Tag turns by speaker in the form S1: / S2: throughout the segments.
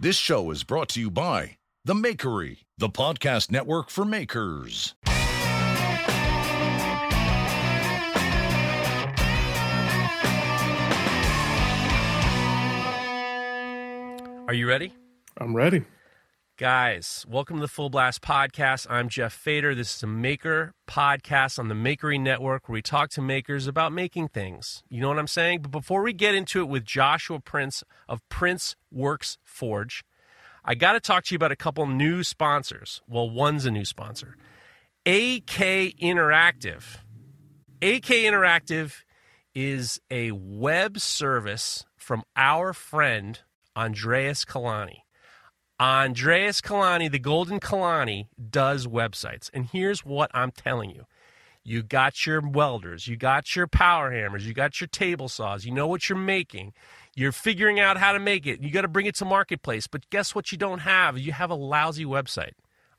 S1: This show is brought to you by The Makery, the podcast network for makers.
S2: Are you ready?
S3: I'm ready.
S2: Guys, welcome to the Full Blast Podcast. I'm Jeff Fader. This is a maker podcast on the Makery Network where we talk to makers about making things. You know what I'm saying? But before we get into it with Joshua Prince of Prince Works Forge, I got to talk to you about a couple new sponsors. Well, one's a new sponsor AK Interactive. AK Interactive is a web service from our friend Andreas Kalani. Andreas Kalani, the Golden Kalani, does websites. And here's what I'm telling you. You got your welders, you got your power hammers, you got your table saws, you know what you're making. You're figuring out how to make it. You got to bring it to marketplace. But guess what you don't have? You have a lousy website.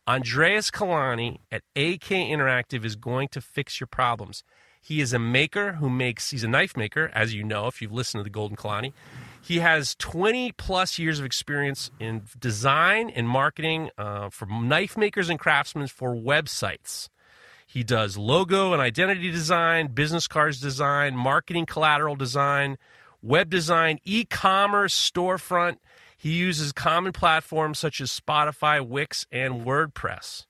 S2: Andreas Kalani at AK Interactive is going to fix your problems. He is a maker who makes, he's a knife maker, as you know, if you've listened to the Golden Kalani. He has 20 plus years of experience in design and marketing uh, for knife makers and craftsmen for websites. He does logo and identity design, business cards design, marketing collateral design, web design, e commerce, storefront. He uses common platforms such as Shopify, Wix, and WordPress.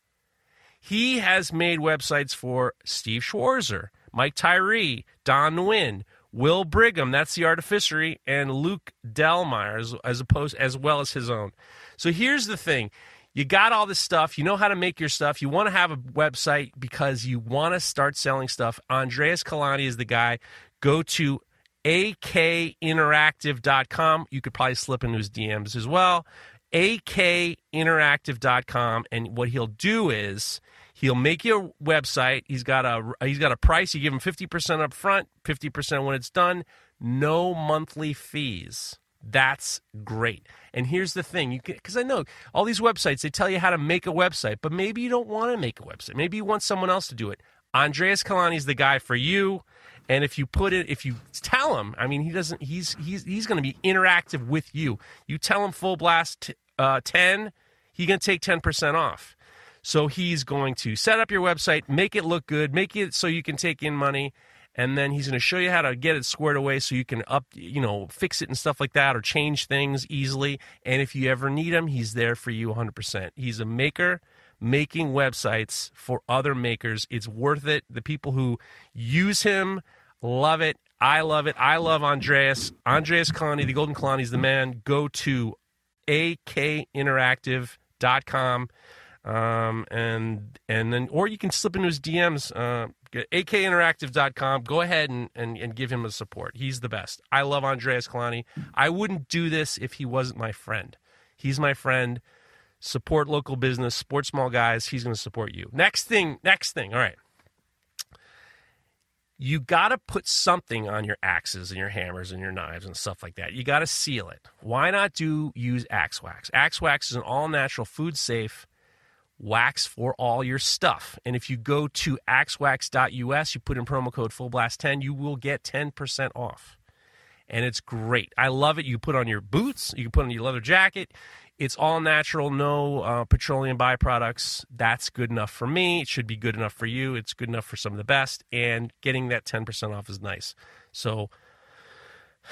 S2: He has made websites for Steve Schwarzer, Mike Tyree, Don Nguyen, Will Brigham, that's the artificery, and Luke Delmeyer, as, as opposed as well as his own. So here's the thing. You got all this stuff. You know how to make your stuff. You want to have a website because you want to start selling stuff. Andreas Kalani is the guy. Go to akinteractive.com. You could probably slip into his DMs as well. akinteractive.com. And what he'll do is he'll make you a website. He's got a he's got a price. You give him 50% up front, 50% when it's done. No monthly fees. That's great. And here's the thing, you because I know all these websites they tell you how to make a website, but maybe you don't want to make a website. Maybe you want someone else to do it. Andreas Kalani is the guy for you. And if you put it, if you tell him, I mean, he doesn't. He's he's he's going to be interactive with you. You tell him full blast uh, ten, he's going to take ten percent off. So he's going to set up your website, make it look good, make it so you can take in money, and then he's going to show you how to get it squared away so you can up, you know, fix it and stuff like that, or change things easily. And if you ever need him, he's there for you 100%. He's a maker making websites for other makers. It's worth it. The people who use him love it. I love it. I love Andreas. Andreas Kalani, the Golden Kalani is the man. Go to akinteractive.com. Um, and and then or you can slip into his DMs, uh, akinteractive.com. Go ahead and, and, and give him a support. He's the best. I love Andreas Kalani. I wouldn't do this if he wasn't my friend. He's my friend support local business, support small guys. He's going to support you. Next thing, next thing. All right. You got to put something on your axes and your hammers and your knives and stuff like that. You got to seal it. Why not do use Axe Wax? Axe Wax is an all natural, food safe wax for all your stuff. And if you go to axwax.us, you put in promo code FULLBLAST10, you will get 10% off. And it's great. I love it. You put on your boots, you can put on your leather jacket. It's all natural, no uh, petroleum byproducts. That's good enough for me. It should be good enough for you. It's good enough for some of the best. And getting that 10% off is nice. So,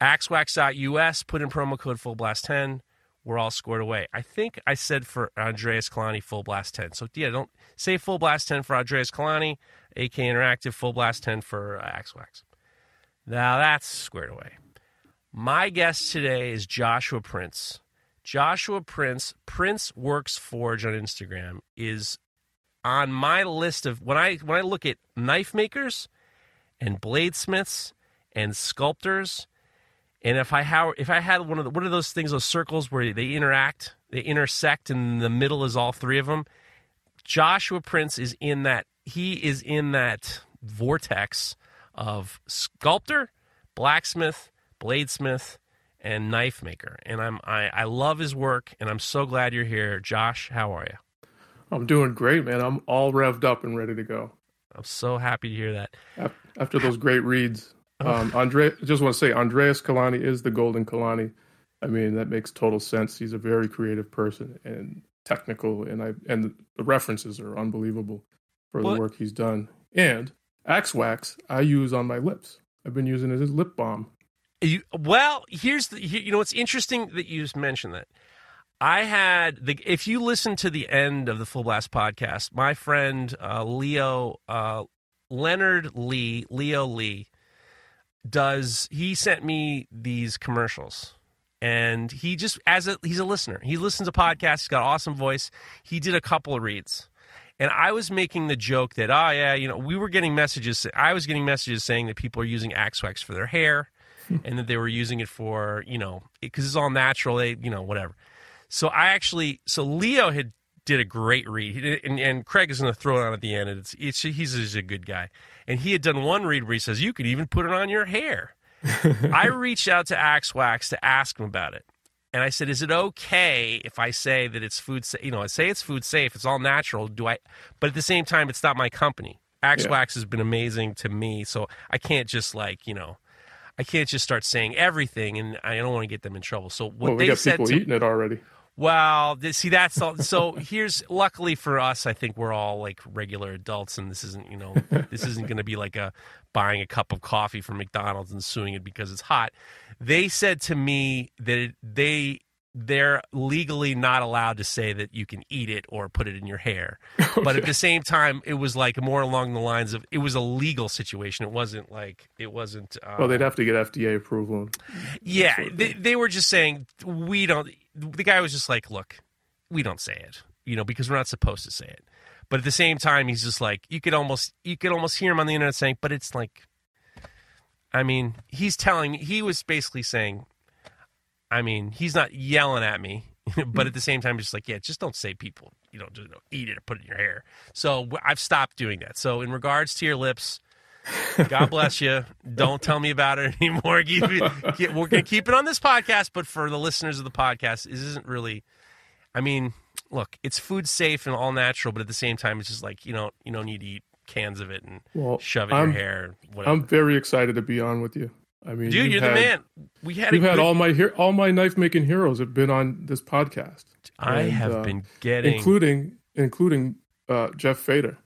S2: axwax.us, put in promo code FULLBLAST10. We're all scored away. I think I said for Andreas Kalani, full blast 10. So, yeah, don't say full blast 10 for Andreas Kalani, AK Interactive, full blast 10 for uh, Axewax. Now that's squared away. My guest today is Joshua Prince. Joshua Prince, Prince Works Forge on Instagram, is on my list of when I when I look at knife makers and bladesmiths and sculptors, and if I how if I had one of the, what are those things, those circles where they interact, they intersect, and the middle is all three of them. Joshua Prince is in that. He is in that vortex of sculptor, blacksmith, bladesmith, and knife maker. And I'm I, I love his work, and I'm so glad you're here, Josh. How are you?
S3: I'm doing great, man. I'm all revved up and ready to go.
S2: I'm so happy to hear that.
S3: After those great reads, um, Andre, I just want to say Andreas Kalani is the golden Kalani. I mean, that makes total sense. He's a very creative person and technical, and I and the references are unbelievable for the work he's done. And Axe Wax, I use on my lips. I've been using it as lip balm.
S2: You, well, here's the you know it's interesting that you just mentioned that. I had the if you listen to the end of the Full Blast podcast, my friend uh, Leo uh, Leonard Lee Leo Lee does he sent me these commercials. And he just as a he's a listener. He listens to podcasts. He's got an awesome voice. He did a couple of reads. And I was making the joke that oh yeah you know we were getting messages I was getting messages saying that people are using Axe Wax for their hair and that they were using it for you know because it's all natural they you know whatever. So I actually so Leo had did a great read. He did, and, and Craig is going to throw it on at the end. And it's, it's he's, he's a good guy and he had done one read where he says you could even put it on your hair I reached out to Axe Wax to ask him about it. And I said, "Is it okay if I say that it's food safe? You know, I say it's food safe. It's all natural. Do I? But at the same time, it's not my company. Axe
S3: Yeah.
S2: Wax has been amazing to me, so I can't just like you know, I can't just start saying everything, and I don't want to get them in trouble. So what
S3: well, we
S2: they
S3: got
S2: said
S3: people
S2: to
S3: eating it already.
S2: Well, see, that's all. So here's luckily for us, I think we're all like regular adults, and this isn't, you know, this isn't going to be like a buying a cup of coffee from McDonald's and suing it because it's hot. They said to me that they they're legally not allowed to say that you can eat it or put it in your hair. But at the same time, it was like more along the lines of it was a legal situation. It wasn't like it wasn't. Uh,
S3: Well, they'd have to get FDA approval.
S2: yeah, they, they were just saying we don't. The guy was just like, "Look, we don't say it, you know, because we're not supposed to say it." But at the same time, he's just like, you could almost, you could almost hear him on the internet saying, "But it's like, I mean, he's telling me he was basically saying, I mean, he's not yelling at me, but at the same time, just like, yeah, just don't say people, you know, just don't eat it or put it in your hair." So I've stopped doing that. So in regards to your lips. God bless you. Don't tell me about it anymore. Keep it- keep- we're going to keep it on this podcast, but for the listeners of the podcast, this isn't really. I mean, look, it's food safe and all natural, but at the same time, it's just like you know, you don't need to eat cans of it and
S3: Well,
S2: shove it in
S3: I'm-
S2: your hair. Whatever.
S3: I'm very excited to be on with you. I mean,
S2: Dude, you're
S3: had-
S2: the man. We had.
S3: We've had
S2: good-
S3: all my all my knife making heroes have been on this podcast,
S2: I
S3: and,
S2: have
S3: uh,
S2: been getting.
S3: including including uh, Jeff Fader,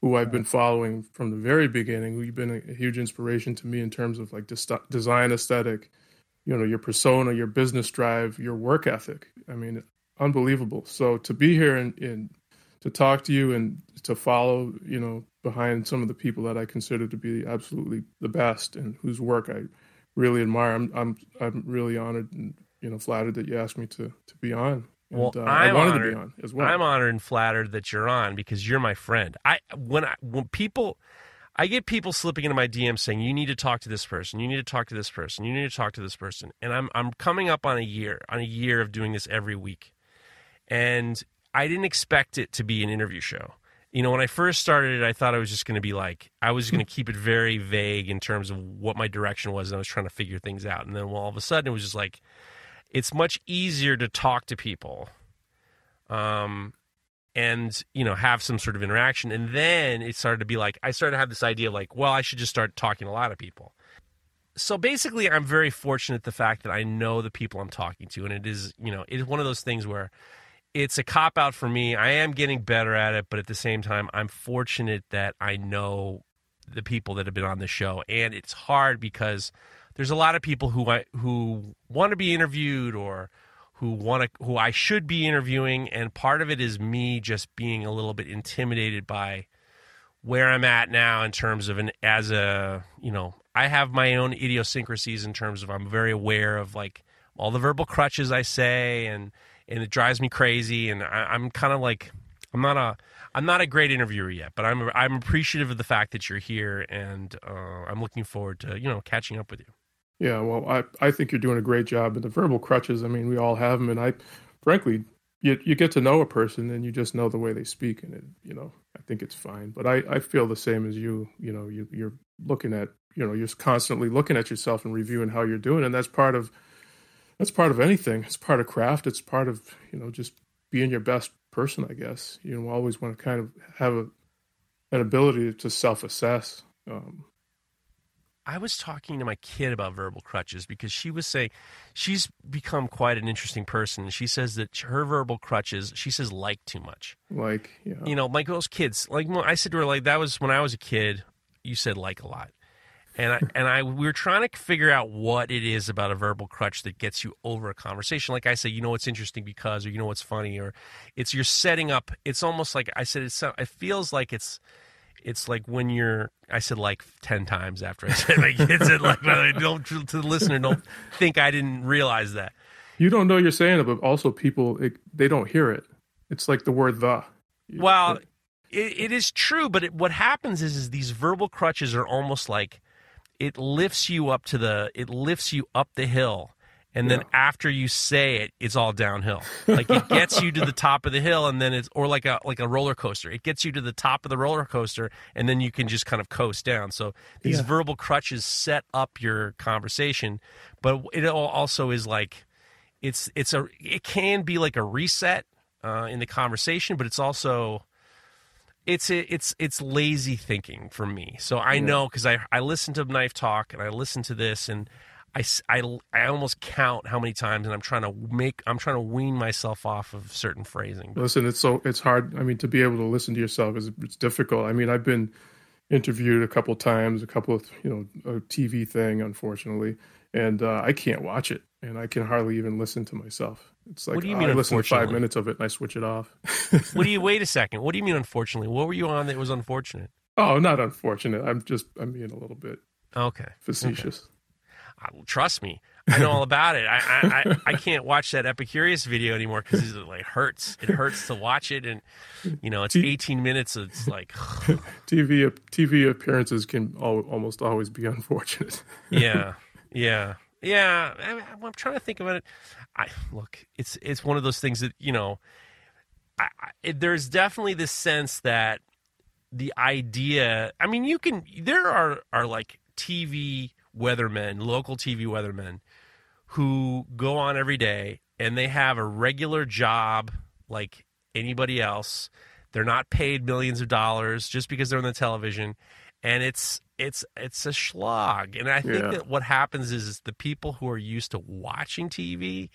S3: who I've been following from the very beginning. who you've been a, huge inspiration to me in terms of like design aesthetic, you know, your persona, your business drive, your work ethic. I mean, unbelievable. So to be here and, and to talk to you and to follow, you know, behind some of the people that I consider to be absolutely the best and whose work I really admire. I'm I'm I'm really honored and you know flattered that you asked me to to be on. And,
S2: Well,
S3: uh, I
S2: I'm
S3: wanted
S2: honored.
S3: to be on as well.
S2: I'm honored and flattered that you're on because you're my friend. I when I when people I get people slipping into my DM saying you need to talk to this person, you need to talk to this person, you need to talk to this person, and I'm I'm coming up on a year on a year of doing this every week, and I didn't expect it to be an interview show. You know, when I first started it, I thought I was just going to be like, I was going to keep it very vague in terms of what my direction was, and I was trying to figure things out. And then well, all of a sudden, it was just like, it's much easier to talk to people um, and you know have some sort of interaction. And then it started to be like i started to have this idea like well i should just start talking to a lot of people. So basically i'm very fortunate the fact that i know the people i'm talking to. And it is you know it is one of those things where it's a cop out for me. I am getting better at it but at the same time i'm fortunate that i know the people that have been on the show. And it's hard because there's a lot of people who I, who want to be interviewed or who want to who I should be interviewing and part of it is me just being a little bit intimidated by where I'm at now in terms of an as a you know I have my own idiosyncrasies in terms of I'm very aware of like all the verbal crutches I say and and it drives me crazy and I, I'm kind of like I'm not a I'm not a great interviewer yet but I'm I'm appreciative of the fact that you're here and uh, I'm looking forward to you know catching up with you.
S3: Yeah, well, I, I think you're doing a great job. And the verbal crutches, I mean, we all have them. And I, frankly, you, you get to know a person and you just know the way they speak. And, it, you know, I think it's fine. But I, I feel the same as you. You know, you, you're looking at, you know, you're constantly looking at yourself and reviewing how you're doing. And that's part of, that's part of anything. It's part of craft. It's part of, you know, just being your best person, I guess. You know, always want to kind of have a, an ability to self assess. Um,
S2: I was talking to my kid about verbal crutches because she was saying she's become quite an interesting person. She says that her verbal crutches, she says like too much.
S3: Like, yeah.
S2: You know, like those kids. Like I said to her, like that was when I was a kid. You said like a lot, and I and I we were trying to figure out what it is about a verbal crutch that gets you over a conversation. Like I say, you know what's interesting because, or you know what's funny, or it's you're setting up. It's almost like I said. It's it feels like it's it's like when you're I said like ten times after I said my kids it like don't to the listener don't think I didn't realize that.
S3: You don't know you're saying it, but also people it, they don't hear it. It's like the word the.
S2: Well, it, it is true, but it, what happens is is these verbal crutches are almost like it lifts you up to the it lifts you up the hill and then yeah. after you say it it's all downhill. Like it gets you to the top of the hill and then it's or like a like a roller coaster. It gets you to the top of the roller coaster and then you can just kind of coast down. So these yeah. verbal crutches set up your conversation but it also is like it's it's a it can be like a reset uh, in the conversation but it's also it's it's it's lazy thinking for me. So i know because i i listen to knife talk and i listen to this and I, I, I almost count how many times and I'm trying to make I'm trying to wean myself off of certain phrasing.
S3: Listen, it's so it's hard. I mean, to be able to listen to yourself is it's difficult. I mean, I've been interviewed a couple times, a couple of you know a TV thing, unfortunately, and uh, I can't watch it, and I can hardly even listen to myself. It's like
S2: what do you mean,
S3: I listen to five minutes of it and I switch it off.
S2: what do you wait a second? What do you mean unfortunately? What were you on that was unfortunate?
S3: Oh, not unfortunate. I'm just I'm being a little bit
S2: okay
S3: facetious. Okay
S2: trust me, I know all about it. I, I, I, can't watch that Epicurious video anymore because it like hurts. It hurts to watch it, and you know it's 18 minutes. It's like
S3: TV TV appearances can almost always be unfortunate.
S2: yeah, yeah, yeah. I, am trying to think about it. I look, it's it's one of those things that you know. I, I, there's definitely this sense that the idea. I mean, you can. There are are like TV weathermen, local TV weathermen, who go on every day and they have a regular job like anybody else. They're not paid millions of dollars just because they're on the television, and it's it's it's a slog. And I think yeah. that what happens is, is the people who are used to watching TV,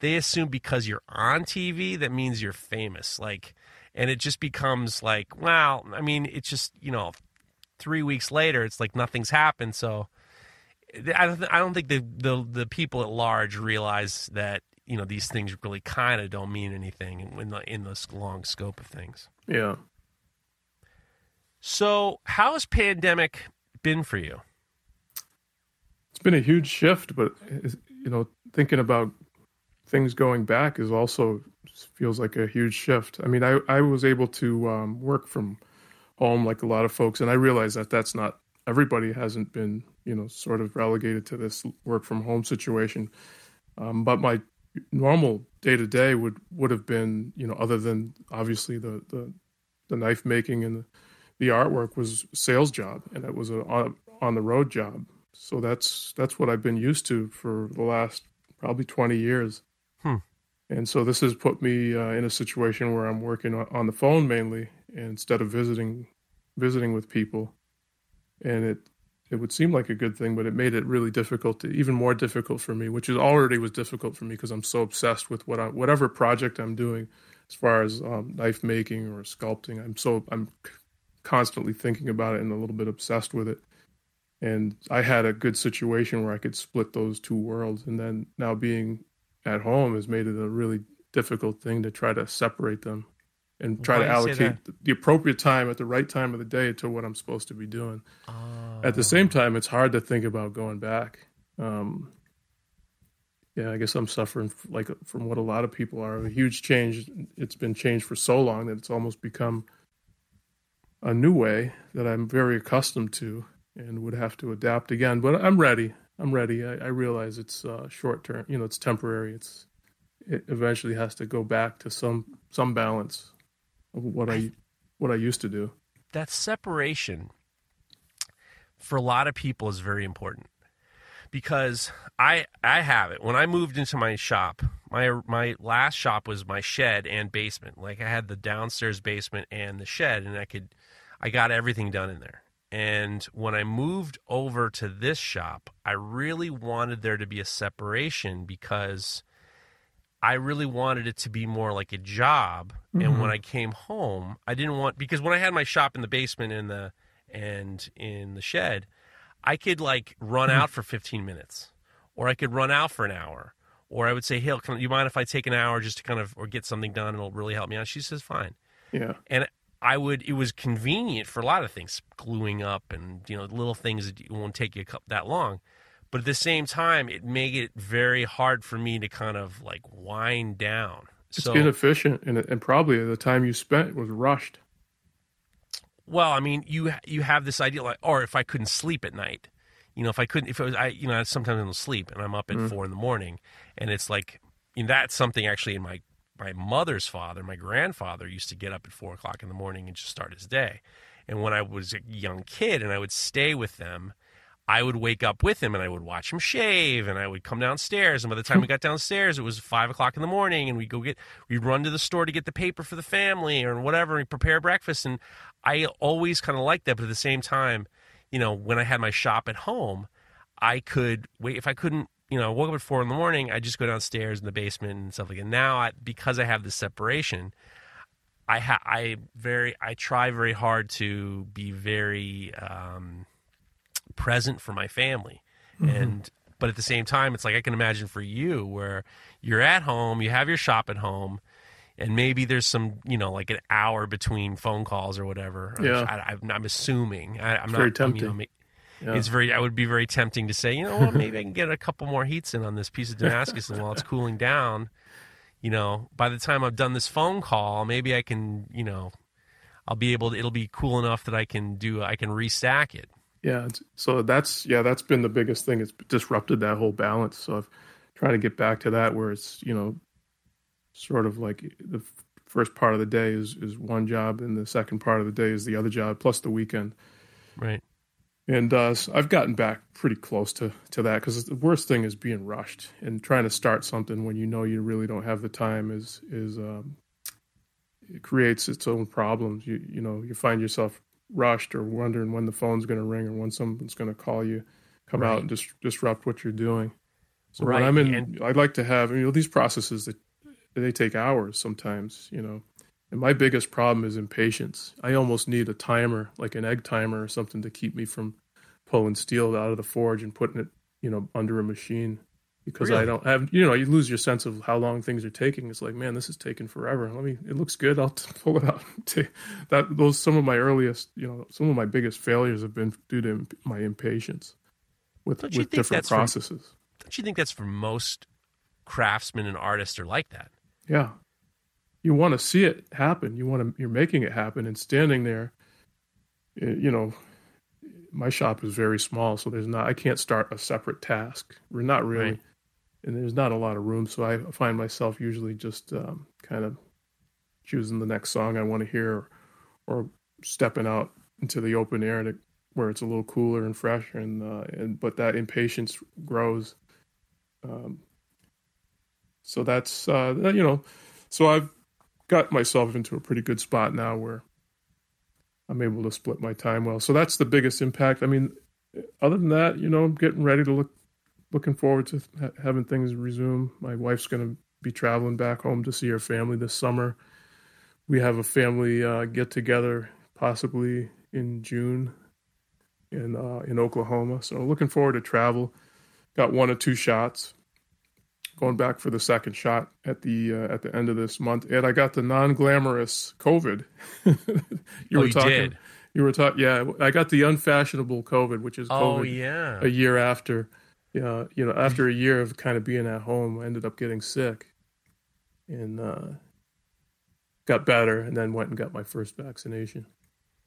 S2: they assume because you're on TV that means you're famous. Like, and it just becomes like, well, I mean, it's just you know, three weeks later, it's like nothing's happened. So I don't, I don't think the, the the people at large realize that you know these things really kind of don't mean anything in the in this long scope of things.
S3: Yeah.
S2: So, how has pandemic been for you?
S3: It's been a huge shift, but you know, thinking about things going back is also feels like a huge shift. I mean, I I was able to um, work from home like a lot of folks, and I realize that that's not everybody hasn't been you know sort of relegated to this work from home situation. Um, but my normal day to day would would have been you know other than obviously the the, the knife making and the, the artwork was sales job and it was a on, on the road job. So that's that's what I've been used to for the last probably 20 years.
S2: Hmm.
S3: And so this has put me uh, in a situation where I'm working on the phone mainly instead of visiting visiting with people and it it would seem like a good thing, but it made it really difficult, to, even more difficult for me, which is already was difficult for me because I'm so obsessed with what I, whatever project I'm doing, as far as um, knife making or sculpting. I'm so I'm constantly thinking about it and a little bit obsessed with it. And I had a good situation where I could split those two worlds, and then now being at home has made it a really difficult thing to try to separate them and try Why to allocate the appropriate time at the right time of the day to what I'm supposed to be doing.
S2: Oh.
S3: At the same time, it's hard to think about going back. Um, yeah, I guess I'm suffering like from what a lot of people are. A huge change. It's been changed for so long that it's almost become a new way that I'm very accustomed to and would have to adapt again. But I'm ready. I'm ready. I, I realize it's uh, short term. You know, it's temporary. It's it eventually has to go back to some some balance what I what I used to do.
S2: That separation for a lot of people is very important because I I have it. When I moved into my shop, my my last shop was my shed and basement. Like I had the downstairs basement and the shed and I could I got everything done in there. And when I moved over to this shop, I really wanted there to be a separation because I really wanted it to be more like a job. Mm-hmm. And when I came home, I didn't want because when I had my shop in the basement in the and in the shed, I could like run mm-hmm. out for 15 minutes or I could run out for an hour. Or I would say, "Hey, can you mind if I take an hour just to kind of or get something done? It'll really help me out." She says, "Fine."
S3: Yeah.
S2: And I would. It was convenient for a lot of things, gluing up and you know little things that won't take you that long. But at the same time, it made it very hard for me to kind of like wind down.
S3: It's so, inefficient, and and probably the time you spent was rushed.
S2: Well, I mean, you you have this idea like, or if I couldn't sleep at night, you know, if I couldn't, if it was, I, you know, sometimes I don't sleep and I'm up at mm. four in the morning, and it's like, you know, that's something actually in my my mother's father, my grandfather used to get up at four o'clock in the morning and just start his day. And when I was a young kid and I would stay with them, I would wake up with him and I would watch him shave and I would come downstairs. And by the time we got downstairs, it was five o'clock in the morning and we'd go get, we'd run to the store to get the paper for the family or whatever and prepare breakfast. And I always kind of liked that. But at the same time, you know, when I had my shop at home, I could wait if I couldn't. You know, I woke up at four in the morning. I just go downstairs in the basement and stuff like that. Now, I, because I have this separation, I ha- I very I try very hard to be very um, present for my family, mm-hmm. and but at the same time, it's like I can imagine for you where you're at home, you have your shop at home, and maybe there's some you know like an hour between phone calls or whatever.
S3: Yeah,
S2: I, am assuming. I, am
S3: not very tempting.
S2: You know, yeah. It's very. I would be very tempting to say, you know, well, maybe I can get a couple more heats in on this piece of Damascus, and while it's cooling down, you know, by the time I've done this phone call, maybe I can, you know, I'll be able. to It'll be cool enough that I can do. I can restack it.
S3: Yeah. So that's yeah. That's been the biggest thing. It's disrupted that whole balance. So I've tried to get back to that where it's you know, sort of like the first part of the day is is one job, and the second part of the day is the other job, plus the weekend.
S2: Right
S3: and uh, so I've gotten back pretty close to to that because the worst thing is being rushed and trying to start something when you know you really don't have the time is is um, it creates its own problems. You you know you find yourself rushed or wondering when the phone's going to ring or when someone's going to call you, come right. out and dis- disrupt what you're doing. So right. when I'm in, and- I'd like to have you know these processes that they take hours sometimes. You know, and my biggest problem is impatience. I almost need a timer, like an egg timer or something, to keep me from pulling steel out of the forge and putting it, you know, under a machine. Because oh, really? I don't have, you know, you lose your sense of how long things are taking. It's like, man, this is taking forever. Let me. It looks good. I'll pull it out. that those some of my earliest, you know, some of my biggest failures have been due to my impatience with with different processes.
S2: For, don't you think that's for most craftsmen and artists are like that?
S3: Yeah, you want to see it happen. You want to you're making it happen and standing there. You know, my shop is very small, so there's not I can't start a separate task. We're not really, right. And there's not a lot of room. So I find myself usually just um, kind of choosing the next song I want to hear, or, or stepping out into the open air to, where it's a little cooler and fresher. And uh, and but that impatience grows. Um, so that's uh, you know, so I've got myself into a pretty good spot now where I'm able to split my time well. So that's the biggest impact. I mean, other than that, you know, I'm getting ready to look, looking forward to ha- having things resume. My wife's going to be traveling back home to see her family this summer. We have a family uh, get together possibly in June in uh, in Oklahoma. So looking forward to travel. Got one or two shots going back for the second shot at the uh, at the end of this month, and I got the non-glamorous COVID.
S2: you oh, were talking. You,
S3: you were talking. Yeah, I got the unfashionable COVID, which is oh, COVID
S2: oh, yeah.
S3: a year after. Yeah, you know, after a year of kind of being at home, I ended up getting sick, and uh, got better, and then went and got my first vaccination.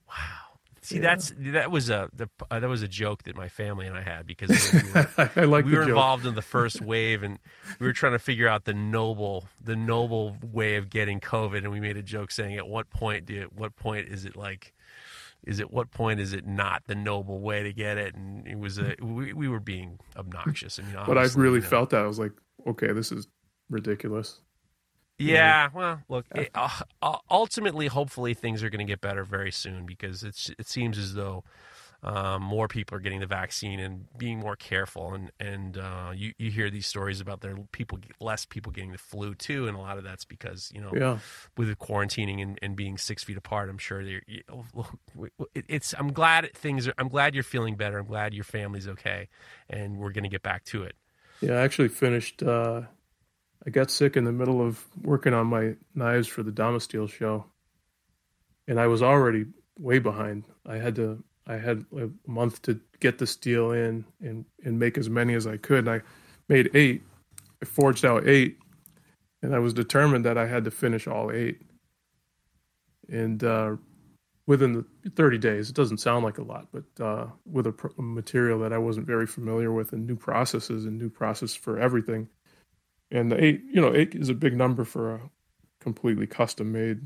S2: Wow. See, yeah. that's that was a the, uh, that was a joke that my family and I had because we were,
S3: I like
S2: we were
S3: joke.
S2: involved in the first wave and we were trying to figure out the noble the noble way of getting COVID, and we made a joke saying, "At what point do you, what point is it like?" Is at what point is it not the noble way to get it? And it was a we, we were being obnoxious. I mean,
S3: but I really you know, felt that I was like, okay, this is ridiculous.
S2: Yeah, well, look, it, uh, uh, ultimately, hopefully, things are going to get better very soon because it's it seems as though um, more people are getting the vaccine and being more careful. And and uh, you you hear these stories about there people less people getting the flu too, and a lot of that's because you know
S3: Yeah.
S2: with the quarantining and, and being six feet apart. I'm sure they're- you it- it's. I'm glad things are. I'm glad you're feeling better. I'm glad your family's okay, and we're going to get back to it.
S3: Yeah, I actually finished. Uh, I got sick in the middle of working on my knives for the Damasteel show, and I was already way behind. I had to. I had a month to get the steel in and and make as many as I could. And I made eight. I forged out eight, and I was determined that I had to finish all eight. And uh, within the 30 days, it doesn't sound like a lot, but uh, with a, material that I wasn't very familiar with and new processes and new process for everything. And the eight, you know, eight is a big number for a completely custom made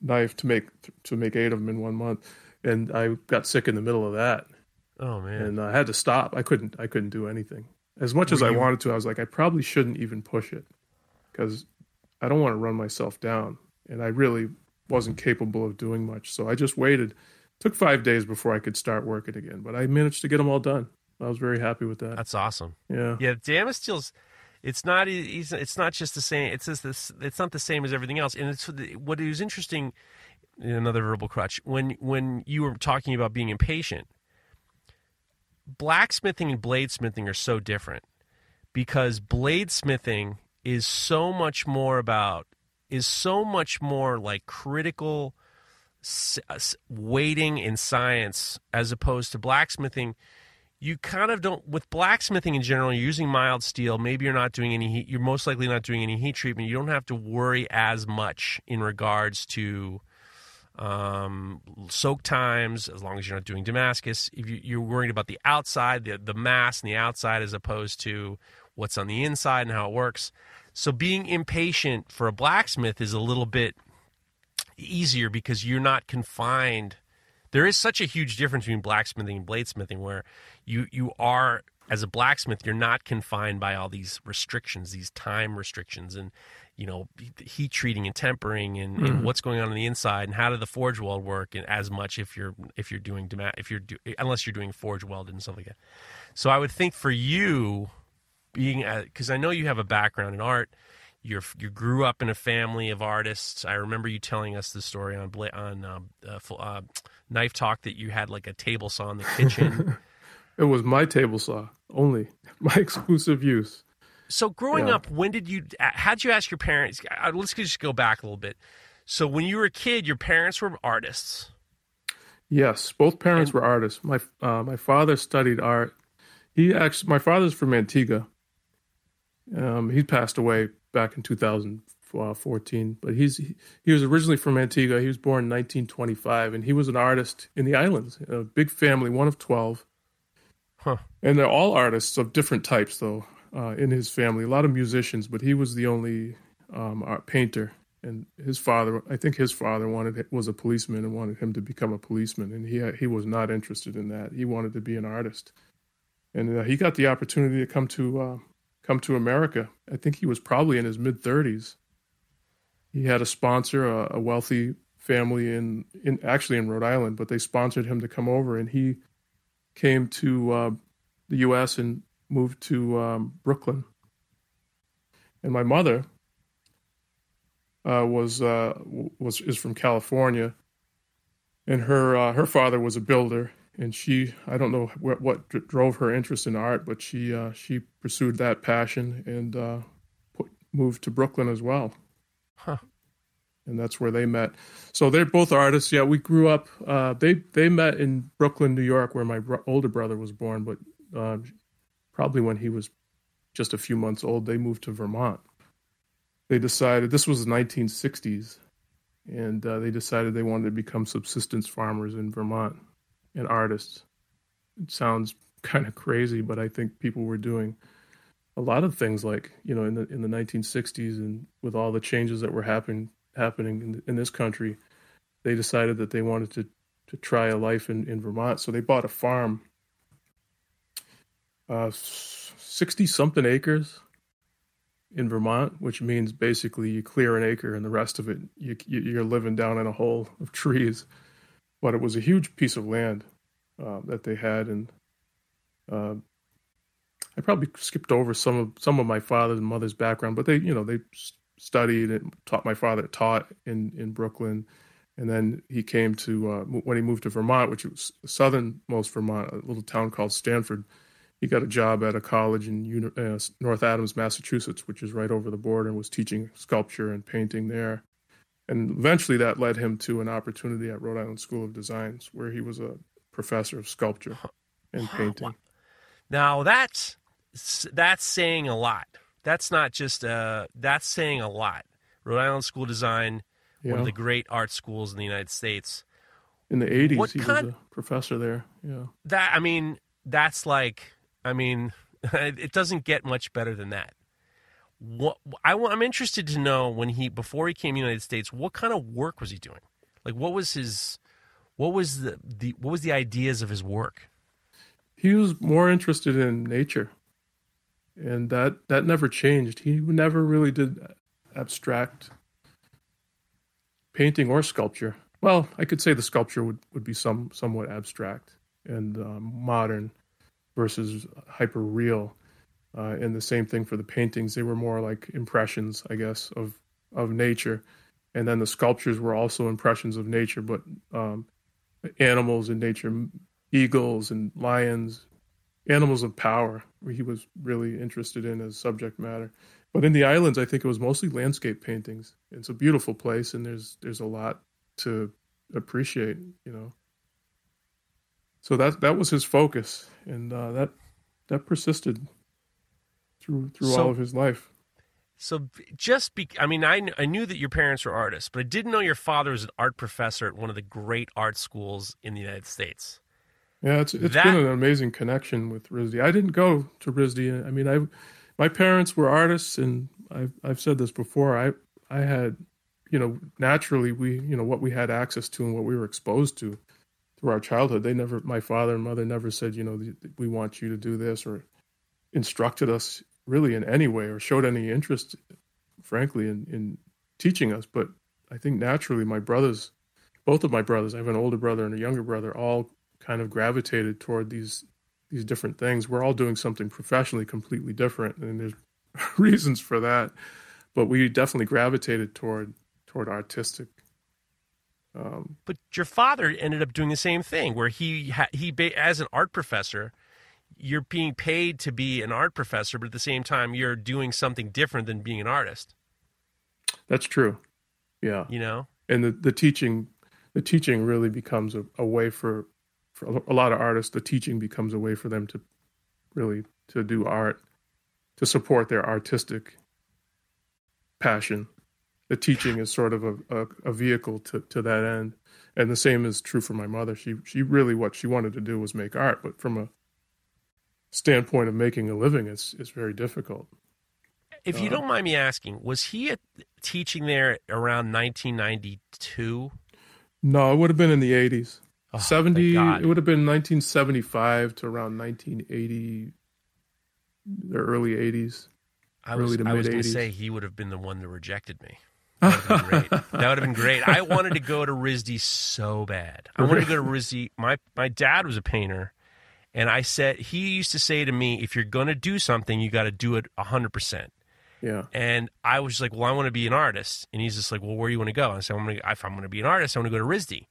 S3: knife to make to make eight of them in one month. And I got sick in the middle of that,
S2: Oh man,
S3: and I had to stop. I couldn't. I couldn't do anything. As much as
S2: Were
S3: I
S2: you-
S3: wanted to, I was like, I probably shouldn't even push it because I don't want to run myself down, and I really wasn't capable of doing much. So I just waited. Took five days before I could start working again, but I managed to get them all done. I was very happy with that.
S2: that's awesome.
S3: Yeah,
S2: Yeah, Damasteel's. It's not. It's not just the same. It's just this. It's not the same as everything else. And it's what is interesting. Another verbal crutch. When when you were talking about being impatient, blacksmithing and bladesmithing are so different because bladesmithing is so much more about is so much more like critical waiting in science as opposed to blacksmithing. You kind of don't with blacksmithing in general you're using mild steel. Maybe you're not doing any heat you're most likely not doing any heat treatment. You don't have to worry as much in regards to um, soak times as long as you're not doing damascus. If you, you're worried about the outside the, the mass and the outside as opposed to what's on the inside and how it works. So being impatient for a blacksmith is a little bit easier because you're not confined. There is such a huge difference between blacksmithing and bladesmithing where you you are as a blacksmith you're not confined by all these restrictions these time restrictions. And you know heat treating and tempering and, and what's going on on the inside and how did the forge weld work and as much if you're if you're doing if you're do, unless you're doing forge welded and stuff like that so i would think for you being because i know you have a background in art you're, you grew up in a family of artists. I remember you telling us the story on on uh, uh, uh, Knife Talk that you had like a table saw in the kitchen.
S3: it was my table saw only, my exclusive use.
S2: So growing
S3: Yeah.
S2: up, when did you? How'd you ask your parents? Let's just go back a little bit. So when you were a kid, your parents were artists.
S3: Yes, both parents were artists. My uh, my father studied art. He actually, my father's from Antigua. Um, he passed away back in 2014, but he's he, he was originally from Antigua. He was born in 1925, and he was an artist in the islands. A big family, one of 12,
S2: Huh.
S3: and they're all artists of different types, though. Uh, in his family, a lot of musicians, but he was the only um, art painter. And his father, I think his father wanted was a policeman and wanted him to become a policeman, and he he was not interested in that. He wanted to be an artist, and uh, he got the opportunity to come to uh, come to America. I think he was probably in his mid thirties. He had a sponsor, a, a wealthy family in in actually in Rhode Island, but they sponsored him to come over, and he came to uh, the U.S. and moved to um, Brooklyn. And my mother uh, was uh, was is from California, and her uh, her father was a builder, and she I don't know what, what dr- drove her interest in art, but she uh, she pursued that passion and uh, put, moved to Brooklyn as well.
S2: Huh.
S3: And that's where they met. So they're both artists. Yeah, we grew up. Uh, they they met in Brooklyn, New York, where my bro- older brother was born. But uh, probably when he was just a few months old, they moved to Vermont. They decided this was the 1960s, and uh, they decided they wanted to become subsistence farmers in Vermont and artists. It sounds kind of crazy, but I think people were doing a lot of things like you know in the in the 1960s and with all the changes that were happening happening in, in this country, they decided that they wanted to to try a life in, in Vermont. So they bought a farm, uh, sixty something acres in Vermont, which means basically you clear an acre and the rest of it you, you you're living down in a hole of trees. but it was a huge piece of land uh, that they had, and uh, I probably skipped over some of some of my father's and mother's background, but they, you know, they studied and taught. My father taught in in Brooklyn, and then he came to uh, when he moved to Vermont, which was southernmost Vermont, a little town called Stamford. He got a job at a college in uh, North Adams, Massachusetts, which is right over the border, and was teaching sculpture and painting there. And eventually, that led him to an opportunity at Rhode Island School of Designs, where he was a professor of sculpture and painting.
S2: Now that's that's saying a lot. That's not just uh that's saying a lot. Rhode Island School of Design, yeah. one of the great art schools in the United States.
S3: In the eighties, he kind, was a professor there. Yeah.
S2: That I mean, that's like I mean, it doesn't get much better than that. What I, I'm interested to know when he before he came to the United States, what kind of work was he doing? Like, what was his, what was the, the what was the ideas of his work?
S3: He was more interested in nature and that that never changed. He never really did abstract painting or sculpture. Well, I could say the sculpture would, would be some somewhat abstract and um, modern versus hyper real. Uh, and the same thing for the paintings; they were more like impressions, I guess, of of nature. And then the sculptures were also impressions of nature, but um, animals in nature, eagles and lions, animals of power he was really interested in as subject matter but in the islands i think it was mostly landscape paintings it's a beautiful place and there's there's a lot to appreciate you know so that that was his focus and uh, that that persisted through through so, all of his life
S2: so just be i mean I, I knew that your parents were artists but i didn't know your father was an art professor at one of the great art schools in the united states
S3: yeah, it's it's that, been an amazing connection with RISD. I didn't go to RISD. I mean, I my parents were artists, and I've I've said this before. I I had, you know, naturally we you know what we had access to and what we were exposed to through our childhood. They never, my father and mother never said, you know, we want you to do this or instructed us really in any way or showed any interest, frankly, in in teaching us. But I think naturally, my brothers, both of my brothers, I have an older brother and a younger brother, all kind of gravitated toward these these different things. We're all doing something professionally completely different, and there's reasons for that. But we definitely gravitated toward toward artistic.
S2: Um, but your father ended up doing the same thing, where he he as an art professor, you're being paid to be an art professor, but at the same time, you're doing something different than being an artist.
S3: That's true. Yeah,
S2: you know,
S3: and the the teaching the teaching really becomes a, a way for for a lot of artists, the teaching becomes a way for them to really to do art, to support their artistic passion. The teaching is sort of a, a, a vehicle to, to that end. And the same is true for my mother. She she really what she wanted to do was make art, but from a standpoint of making a living, it's it's very difficult.
S2: If you uh, don't mind me asking, was he teaching there around 1992?
S3: No, it would have been in the 80s. Oh, 70 it would have been 1975 to around 1980 the early 80s
S2: I was, I was going to say he would have been the one that rejected me. That would have been great. that would have been great. I wanted to go to RISD so bad. I wanted to go to RISD. My my dad was a painter, and I said he used to say to me, "If you're going to do something, you got to do it hundred percent."
S3: Yeah.
S2: And I was just like, "Well, I want to be an artist," and he's just like, "Well, where do you want to go?" And I said, "I'm going to if I'm going to be an artist, I want to go to RISD."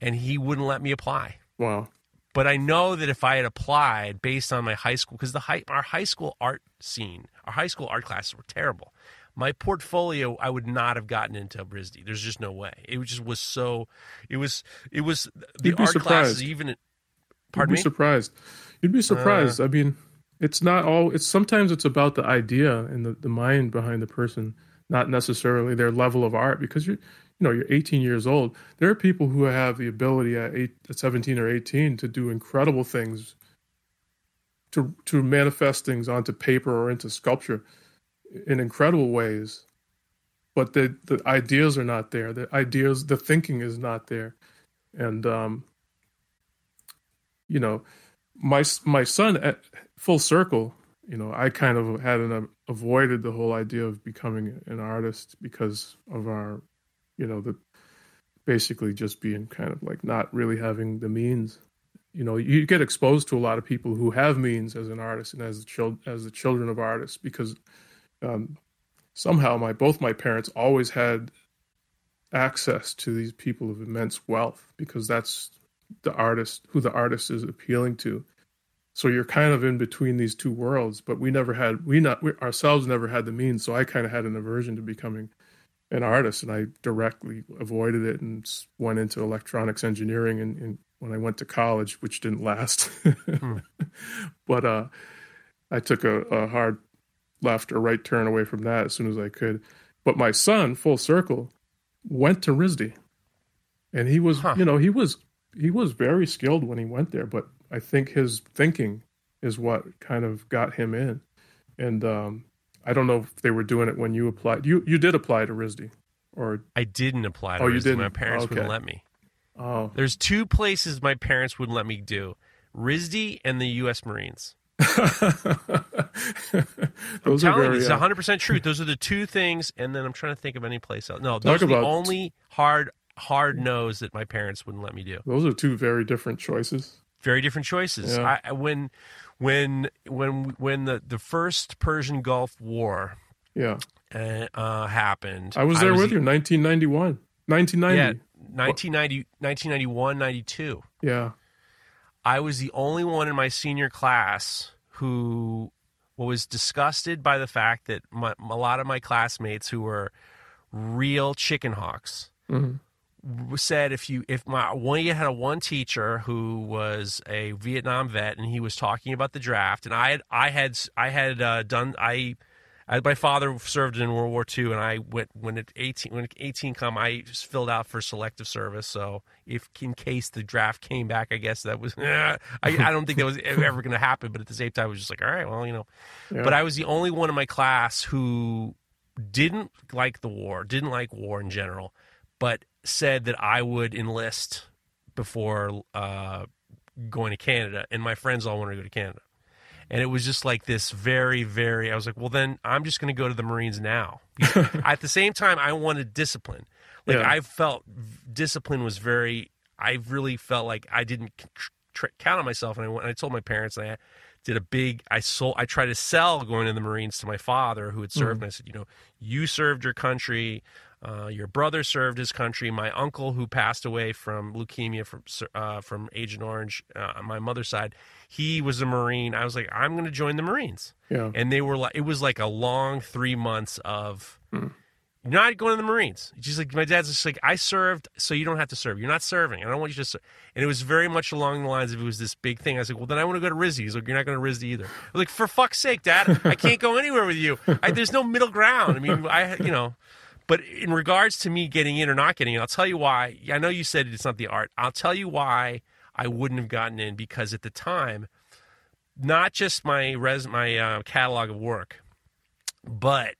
S2: and he wouldn't let me apply.
S3: Wow.
S2: But I know that if I had applied based on my high school, because the high, our high school art scene, our high school art classes were terrible. My portfolio, I would not have gotten into RISD. There's just no way. It just was so. It was. It was the art surprised. classes. Even. Pardon
S3: You'd be me? surprised. You'd be surprised. Uh, I mean, it's not all. It's sometimes it's about the idea and the, the mind behind the person, not necessarily their level of art. Because you're you know you're 18 years old there are people who have the ability at, eight, at 17 or 18 to do incredible things to to manifest things onto paper or into sculpture in incredible ways but the the ideas are not there the ideas the thinking is not there and um you know my my son at full circle you know i kind of had an, avoided the whole idea of becoming an artist because of our you know the basically just being kind of like not really having the means. You know, you get exposed to a lot of people who have means as an artist and as the child as the children of artists because um, somehow my both my parents always had access to these people of immense wealth because that's the artist who the artist is appealing to so you're kind of in between these two worlds but we never had we not we ourselves never had the means so i kind of had an aversion to becoming an artist and i directly avoided it and went into electronics engineering and, and when i went to college which didn't last hmm. but uh, i took a, a hard left or right turn away from that as soon as i could but my son full circle went to RISD, and he was, huh. you know, he was he was very skilled when he went there. But I think his thinking is what kind of got him in. And um, I don't know if they were doing it when you applied. You you did apply to RISD, or
S2: I didn't apply. To oh, RISD. you didn't. My parents okay. wouldn't let me. Oh, there's two places my parents wouldn't let me do: RISD and the U.S. Marines. I'm telling very, you, it's 100 percent truth. Those are the two things, and then I'm trying to think of any place else. No, those are the only hard hard nose that my parents wouldn't let me do.
S3: Those are two very different choices.
S2: Very different choices. Yeah. I, when when when when the the first Persian Gulf War
S3: yeah
S2: uh, uh, happened,
S3: I was there with you. 1991, 1990.
S2: Yeah, 1990, 1991, 92.
S3: Yeah.
S2: I was the only one in my senior class who was disgusted by the fact that my, a lot of my classmates who were real chicken hawks mm-hmm. said if you if my one you had a one teacher who was a Vietnam vet and he was talking about the draft and I had I had I had uh, done I I, my father served in World War II, and I went when it eighteen when eighteen come, I filled out for selective service. So if in case the draft came back, I guess that was I, I don't think that was ever going to happen. But at the same time, I was just like, all right, well, you know. Yeah. But I was the only one in my class who didn't like the war, didn't like war in general, but said that I would enlist before uh, going to Canada, and my friends all wanted to go to Canada and it was just like this very very i was like well then i'm just going to go to the marines now. At the same time i wanted discipline. Like yeah. i felt discipline was very i really felt like i didn't tr- count on myself. And I, went, and I told my parents and i did a big i sold i tried to sell going to the marines to my father who had served. Mm-hmm. and i said you know you served your country uh, your brother served his country. My uncle, who passed away from leukemia from uh, from Agent Orange, uh, on my mother's side, he was a Marine. I was like, I'm going to join the Marines.
S3: Yeah.
S2: And they were like, it was like a long three months of. Hmm. You're not going to the Marines. Just like my dad's just like, I served, so you don't have to serve. You're not serving. I don't want you to serve. And it was very much along the lines of it was this big thing. I was like, well, then I want to go to RISD. He's like, you're not going to RISD either. I was like, for fuck's sake, Dad, I can't go anywhere with you. I, there's no middle ground. I mean, I, you know, but in regards to me getting in or not getting in, I'll tell you why. I know you said it's not the art. I'll tell you why I wouldn't have gotten in because at the time, not just my res my uh, catalog of work, but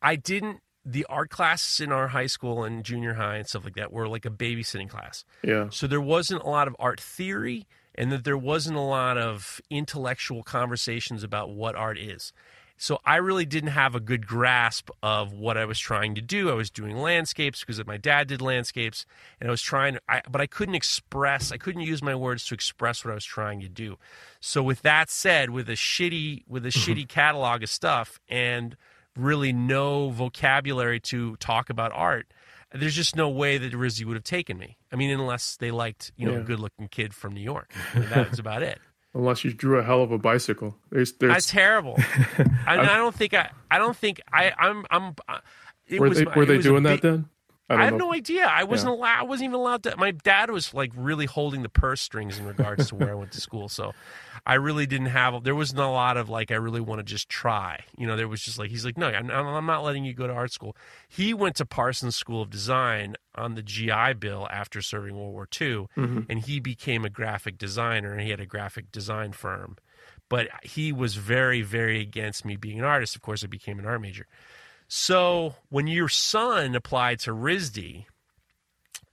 S2: I didn't. The art classes in our high school and junior high and stuff like that were like a babysitting class.
S3: Yeah.
S2: So there wasn't a lot of art theory, and that there wasn't a lot of intellectual conversations about what art is. So I really didn't have a good grasp of what I was trying to do. I was doing landscapes because my dad did landscapes, and I was trying, I, but I couldn't express. I couldn't use my words to express what I was trying to do. So with that said, with a shitty with a mm-hmm. shitty catalog of stuff and really no vocabulary to talk about art, there's just no way that RISD would have taken me. I mean, unless they liked you know yeah. a good looking kid from New York. I mean, that was about it
S3: unless you drew a hell of a bicycle. There's, there's...
S2: That's terrible. I, I, don't think I. I don't think I. I'm. I'm. Uh,
S3: were was, they, were they doing that then?
S2: I, I have no idea. I wasn't yeah. allowed. I wasn't even allowed to. My dad was like really holding the purse strings in regards to where I went to school. So I really didn't have. There wasn't a lot of like I really want to just try. You know, there was just like he's like, no, I'm, I'm not letting you go to art school. He went to Parsons School of Design on the GI Bill after serving World War II, mm-hmm. and he became a graphic designer and he had a graphic design firm. But he was very, very against me being an artist. Of course, I became an art major. So when your son applied to RISD,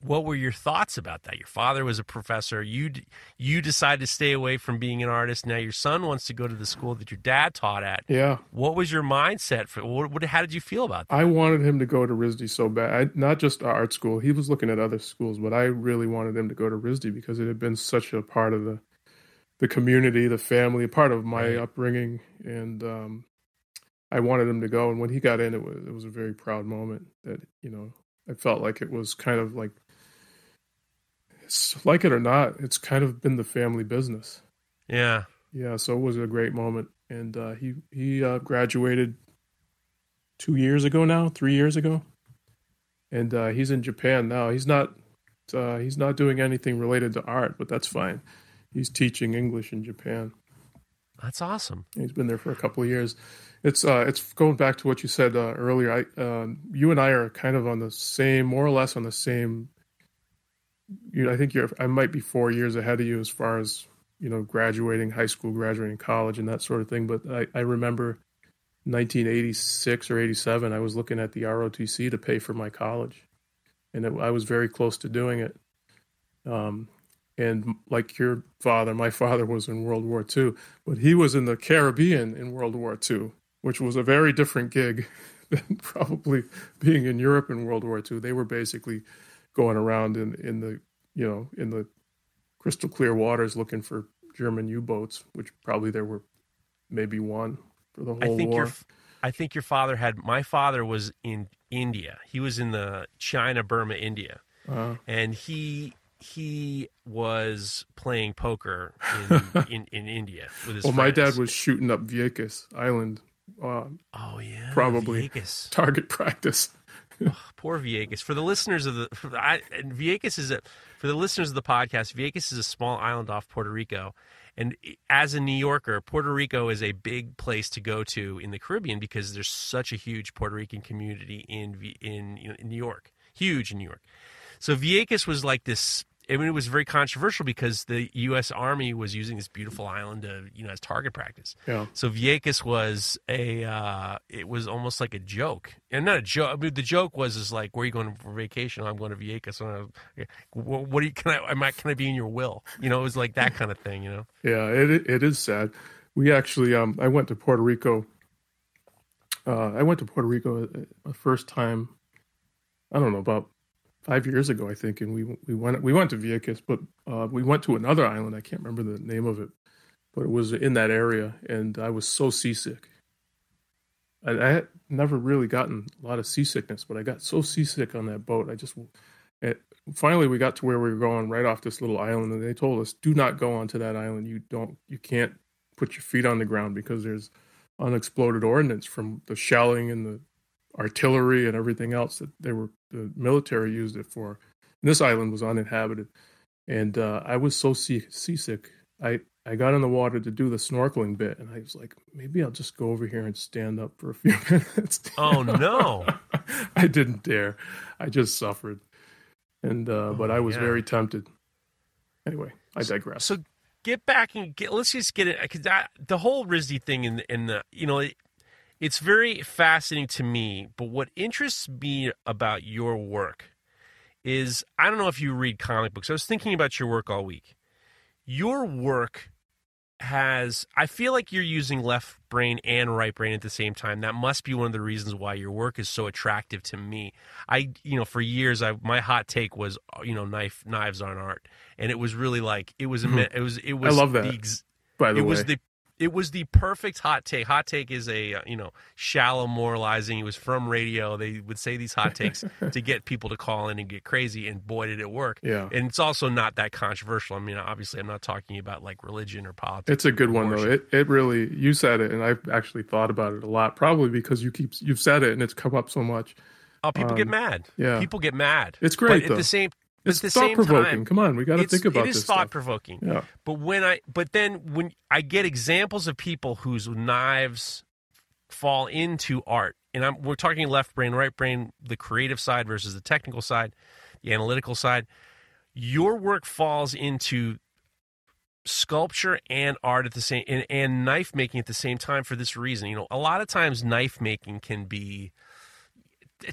S2: what were your thoughts about that? Your father was a professor. You you decided to stay away from being an artist. Now your son wants to go to the school that your dad taught at.
S3: Yeah.
S2: What was your mindset for? What, what how did you feel about that?
S3: I wanted him to go to RISD so bad. I, not just art school. He was looking at other schools, but I really wanted him to go to RISD because it had been such a part of the the community, the family, part of my
S2: Right.
S3: upbringing, and um, I wanted him to go. And when he got in, it was it was a very proud moment. That you know, I felt like it was kind of like, it's, like it or not, it's kind of been the family business.
S2: Yeah.
S3: Yeah, so it was a great moment, and uh, he he uh, graduated two years ago now, three years ago, and uh, he's in Japan now. He's not uh, he's not doing anything related to art, but that's fine. He's teaching English in Japan.
S2: That's awesome.
S3: He's been there for a couple of years. It's uh, it's going back to what you said uh, earlier. I, uh, you and I are kind of on the same, more or less on the same. You know, I think you're. I might be four years ahead of you as far as you know, graduating high school, graduating college, and that sort of thing. But I, I remember 1986 or 87. I was looking at the ROTC to pay for my college, and it, I was very close to doing it. Um, and like your father, my father was in World War II, but he was in the Caribbean in World War II, which was a very different gig than probably being in Europe in World War II. They were basically going around in, in the you know in the crystal clear waters looking for German U-boats, which probably there were maybe one for the whole I
S2: think
S3: war.
S2: your I think your father had my father was in India. He was in the China, Burma, India.
S3: Uh,
S2: And he he was playing poker in in, in India with his
S3: well, my dad was shooting up Vieques Island uh,
S2: Oh yeah.
S3: probably.
S2: Vieques.
S3: target practice.
S2: Poor Vieques. For the listeners of the, I, and Vieques is a for the listeners of the podcast. Vieques is a small island off Puerto Rico, and as a New Yorker, Puerto Rico is a big place to go to in the Caribbean because there's such a huge Puerto Rican community in in, in New York, huge in New York. So Vieques was like this. I mean, it was very controversial because the U.S. Army was using this beautiful island to, you know, as target practice.
S3: Yeah.
S2: So Vieques was a, uh, it was almost like a joke, and not a joke. I mean, the joke was is like, where are you going for vacation? I'm going to Vieques. I what, what do you? Can I? Am I? Can I be in your will? You know, it was like that kind of thing. You know.
S3: Yeah, it it is sad. We actually, um, I went to Puerto Rico. Uh, I went to Puerto Rico the first time. I don't know about five years ago, I think, and we we went we went to Vieques, but uh, we went to another island. I can't remember the name of it, but it was in that area, and I was so seasick. I, I had never really gotten a lot of seasickness, but I got so seasick on that boat. I just it, finally we got to where we were going right off this little island, and they told us, "Do not go onto that island. You don't, you can't put your feet on the ground because there's unexploded ordnance from the shelling and the artillery and everything else that they were the military used it for. And this island was uninhabited, and uh, I was so sea- seasick. I I got in the water to do the snorkeling bit, and I was like, maybe I'll just go over here and stand up for a few minutes.
S2: Oh no!
S3: I didn't dare. I just suffered, and uh, but
S2: Oh,
S3: I was
S2: yeah.
S3: very tempted. Anyway, I digress.
S2: So get back and get. Let's just get it because the whole RISD thing in in the you know. It, it's very fascinating to me, but what interests me about your work is I don't know if you read comic books. I was thinking about your work all week. Your work has I feel like you're using left brain and right brain at the same time. That must be one of the reasons why your work is so attractive to me. I you know, for years I my hot take was uh, you know, knife knives aren't art. And it was really like it was mm-hmm. a it was it was I
S3: love that.
S2: the ex-
S3: By the way.
S2: it
S3: way,
S2: was the it was the perfect hot take. Hot take is a uh, you know shallow moralizing. It was from radio. They would say these hot takes to get people to call in and get crazy, and boy did it work.
S3: yeah,
S2: And it's also not that controversial. I mean, obviously, I'm not talking about like religion or politics.
S3: it's a good one though. It it really you said it, and I've actually thought about it a lot. Probably because you keep you've said it, and it's come up so much.
S2: Oh, people get
S3: um,
S2: mad.
S3: yeah.
S2: people get mad.
S3: It's great
S2: but
S3: though.
S2: at the same,
S3: it's
S2: the
S3: thought
S2: same
S3: provoking.
S2: time,
S3: Come on, we got to think about this.
S2: it is thought provoking.
S3: Yeah,
S2: But when I, but then when I get examples of people whose knives fall into art, and I'm we're talking left brain, right brain, the creative side versus the technical side, the analytical side. Your work falls into sculpture and art at the same and, and knife making at the same time for this reason. You know, a lot of times knife making can be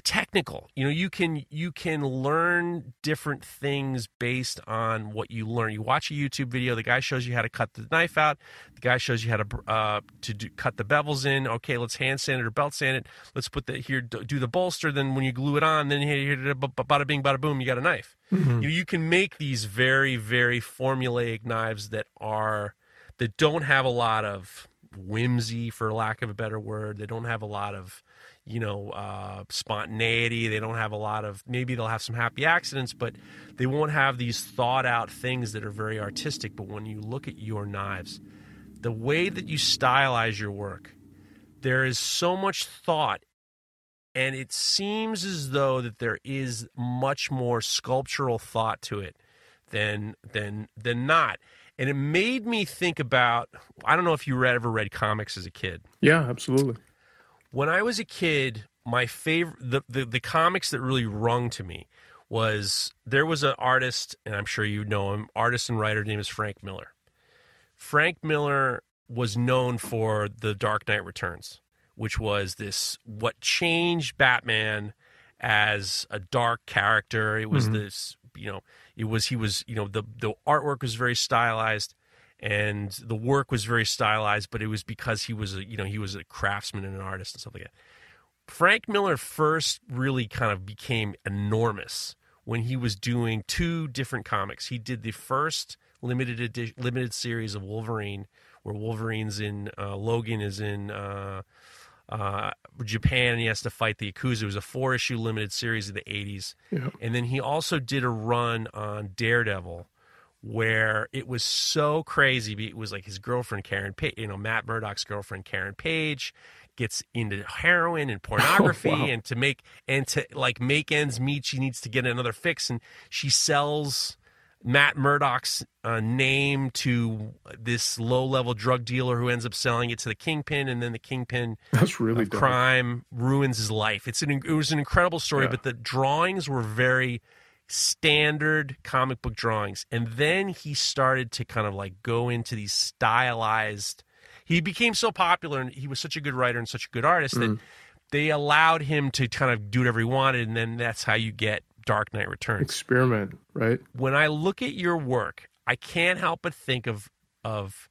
S2: technical. You know, you can you can learn different things based on what you learn. You watch a YouTube video, the guy shows you how to cut the knife out. The guy shows you how to uh, to do, cut the bevels in. Okay, let's hand sand it or belt sand it. Let's put the here do the bolster. Then when you glue it on, then here, here bada bing bada boom, you got a knife. Mm-hmm. You, you can make these very very formulaic knives that are that don't have a lot of whimsy, for lack of a better word. They don't have a lot of you know uh, spontaneity. They don't have a lot of maybe they'll have some happy accidents, but they won't have these thought out things that are very artistic. But when you look at your knives, the way that you stylize your work, there is so much thought and it seems as though that there is much more sculptural thought to it than than than not and it made me think about i don't know if you read ever read comics as a kid
S3: yeah absolutely
S2: when I was a kid, my favorite the, the, the comics that really rung to me was there was an artist, and I'm sure you know him, artist and writer name is Frank Miller. Frank Miller was known for The Dark Knight Returns, which was this what changed Batman as a dark character. It was mm-hmm. this, you know, it was he was, you know, the the artwork was very stylized and the work was very stylized, but it was because he was a you know he was a craftsman and an artist and stuff like that. Frank Miller first really kind of became enormous when he was doing two different comics. He did the first limited edition, limited series of Wolverine, where Wolverine's in uh, Logan is in uh, uh, Japan and he has to fight the Yakuza. It was a four issue limited series of the 80s. Yeah. And then he also did a run on Daredevil where it was so crazy. It was like his girlfriend Karen, Page, you know, Matt Murdock's girlfriend Karen Page gets into heroin and pornography, oh, wow. and to make and to like make ends meet, she needs to get another fix, and she sells Matt Murdock's uh, name to this low-level drug dealer who ends up selling it to the kingpin, and then the kingpin
S3: that's really
S2: crime ruins his life. It's an it was an incredible story, yeah. but the drawings were very standard comic book drawings. And then he started to kind of like go into these stylized. He became so popular and he was such a good writer and such a good artist mm. that they allowed him to kind of do whatever he wanted. And then that's how you get Dark Knight Returns.
S3: Experiment, right?
S2: When I look at your work, I can't help but think of of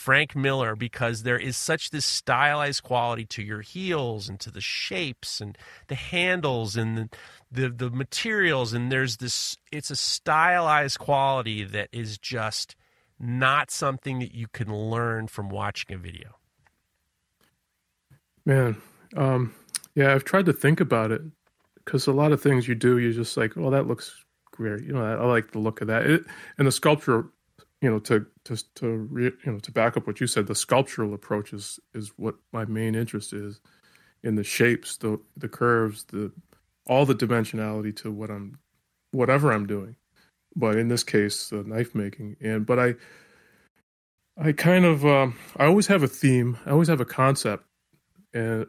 S2: Frank Miller because there is such this stylized quality to your heels and to the shapes and the handles and the, the, the materials and there's this it's a stylized quality that is just not something that you can learn from watching a video.
S3: Man, um, yeah, I've tried to think about it because a lot of things you do, you're just like, well, that looks great. You know, I, I like the look of that. It, and the sculpture you know, to to to re, you know to back up what you said, the sculptural approach is is what my main interest is in the shapes, the the curves, the all the dimensionality to what I'm whatever I'm doing. But in this case, uh, knife making, and but I I kind of um, I always have a theme, I always have a concept, and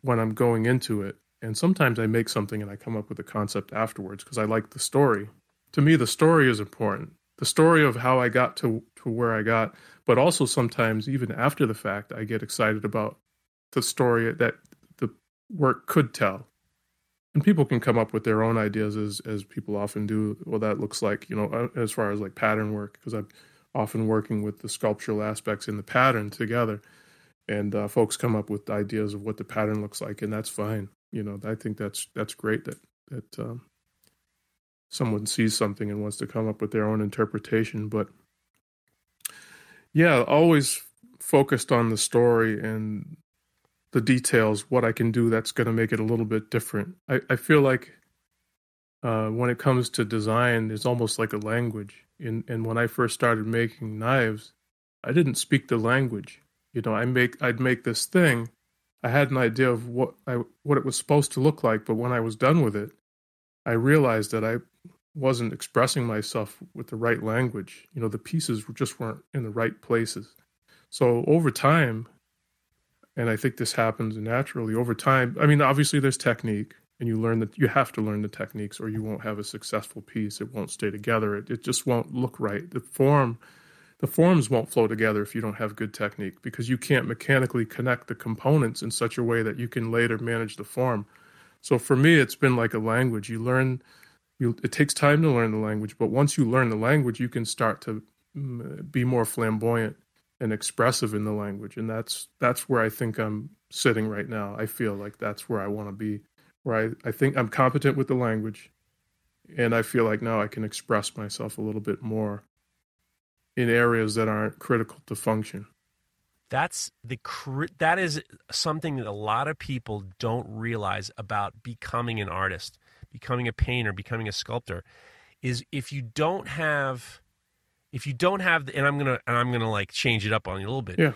S3: when I'm going into it, and sometimes I make something and I come up with a concept afterwards because I like the story. To me, the story is important the story of how I got to, to where I got, but also sometimes even after the fact, I get excited about the story that the work could tell. And people can come up with their own ideas as as people often do. Well, that looks like you know, uh, as far as like pattern work, because I'm often working with the sculptural aspects in the pattern together, and uh, folks come up with ideas of what the pattern looks like, and that's fine. You know, I think that's that's great that that um, someone sees something and wants to come up with their own interpretation. But yeah, always focused on the story and the details, what I can do that's going to make it a little bit different. I, I feel like uh, when it comes to design, it's almost like a language. And, and when I first started making knives, I didn't speak the language. You know, I make I'd make this thing. I had an idea of what I what it was supposed to look like, but when I was done with it, I realized that I wasn't expressing myself with the right language. You know, the pieces just weren't in the right places. So over time, and I think this happens naturally over time. I mean, obviously there's technique, and you learn that you have to learn the techniques, or you won't have a successful piece. It won't stay together. It, it just won't look right. The form, the forms won't flow together if you don't have good technique, because you can't mechanically connect the components in such a way that you can later manage the form So for me, it's been like a language. You learn, you it takes time to learn the language, but once you learn the language, you can start to mm, be more flamboyant and expressive in the language, and that's that's where I think I'm sitting right now. I feel like that's where I want to be, where I, I think I'm competent with the language, and I feel like now I can express myself a little bit more in areas that aren't critical to function.
S2: That's the that is something that a lot of people don't realize about becoming an artist, becoming a painter, becoming a sculptor is if you don't have if you don't have the, and I'm going to and I'm going to like change it up on you a little bit.
S3: Yeah.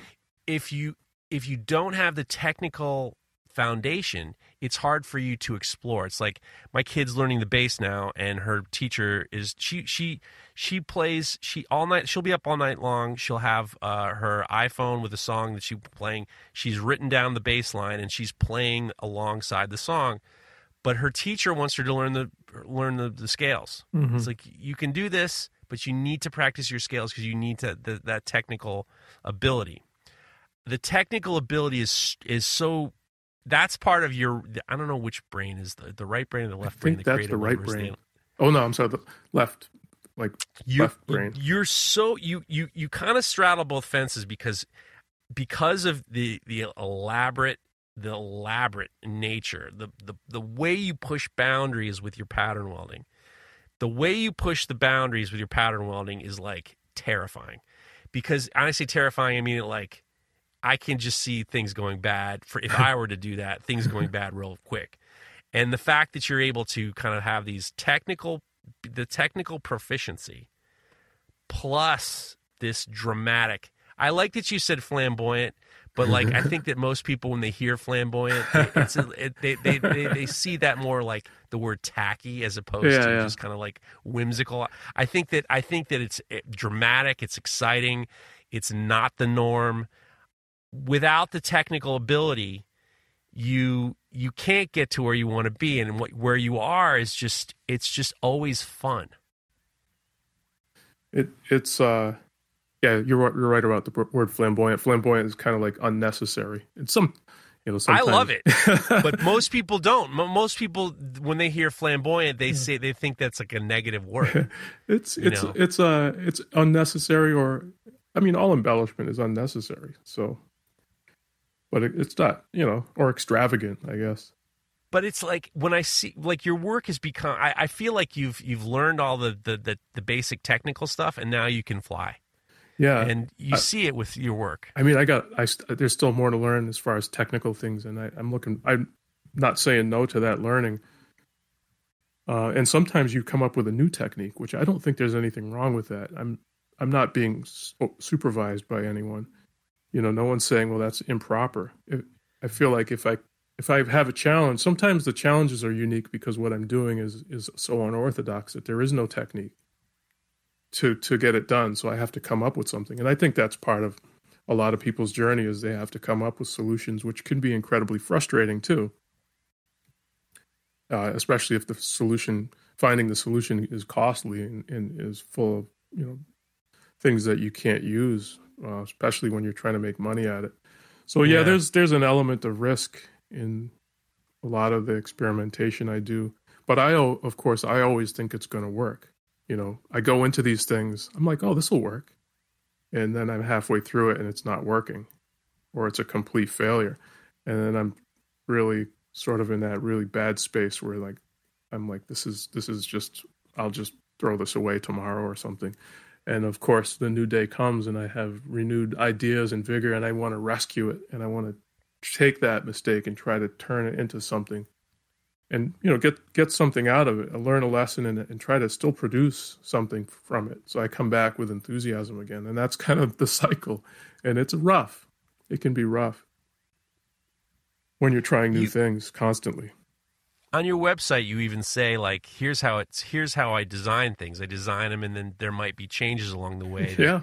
S2: If you if you don't have the technical foundation, it's hard for you to explore. It's like my kid's learning the bass now, and her teacher is she she she plays she all night. She'll be up all night long. She'll have uh, her iPhone with a song that she's playing. She's written down the bass line and she's playing alongside the song. But her teacher wants her to learn the learn the, the scales. Mm-hmm. It's like you can do this, but you need to practice your scales because you need to the, that technical ability. The technical ability is is so that's part of your. I don't know which brain is the the right brain or the left brain.
S3: I think the that's the right brain. Oh no, I'm sorry, the left, like
S2: you,
S3: left brain.
S2: You're so you you you kind of straddle both fences because because of the the elaborate the elaborate nature the the the way you push boundaries with your pattern welding the way you push the boundaries with your pattern welding is like terrifying because I say terrifying I mean it like I can just see things going bad for if I were to do that, things going bad real quick. And the fact that you're able to kind of have these technical the technical proficiency plus this dramatic I like that you said flamboyant, but like I think that most people when they hear flamboyant, it's a, it, they, they, they they see that more like the word tacky as opposed yeah, to yeah. just kind of like whimsical. I think that I think that it's dramatic, it's exciting, it's not the norm without the technical ability, you you can't get to where you want to be, and what, where you are is just it's just always fun.
S3: It it's uh yeah you're you're right about the word flamboyant. Flamboyant is kind of like unnecessary. And some you know.
S2: I love it, but most people don't. Most people when they hear flamboyant, they say they think that's like a negative word.
S3: it's it's know? it's uh it's unnecessary or I mean all embellishment is unnecessary. So but it, it's not, you know, or extravagant, I guess.
S2: But it's like when I see like your work has become. I, I feel like you've you've learned all the, the, the the basic technical stuff, and now you can fly.
S3: Yeah,
S2: and you I, see it with your work.
S3: I mean, I got. I there's still more to learn as far as technical things, and I, I'm looking. I'm not saying no to that learning. Uh, and sometimes you come up with a new technique, which I don't think there's anything wrong with that. I'm I'm not being supervised by anyone you know no one's saying well that's improper. I feel like if i if i have a challenge sometimes the challenges are unique because what i'm doing is is so unorthodox that there is no technique to to get it done. So i have to come up with something. And i think that's part of a lot of people's journey is they have to come up with solutions which can be incredibly frustrating too. Uh, especially if the solution finding the solution is costly and, and is full of you know things that you can't use uh, especially when you're trying to make money at it. So yeah, yeah, there's there's an element of risk in a lot of the experimentation I do, but I of course I always think it's going to work. You know, I go into these things, I'm like, oh, this will work, and then I'm halfway through it and it's not working, or it's a complete failure, and then I'm really sort of in that really bad space where like I'm like, this is this is just I'll just throw this away tomorrow or something and of course the new day comes and i have renewed ideas and vigor and i want to rescue it. And i want to take that mistake and try to turn it into something and you know get get something out of it learn a lesson and, and try to still produce something from it. So i come back with enthusiasm again. And that's kind of the cycle. And it's rough. It can be rough when you're trying new you, things constantly
S2: on your website you even say like here's how it's here's how I design things. I design them and then there might be changes along the way.
S3: yeah.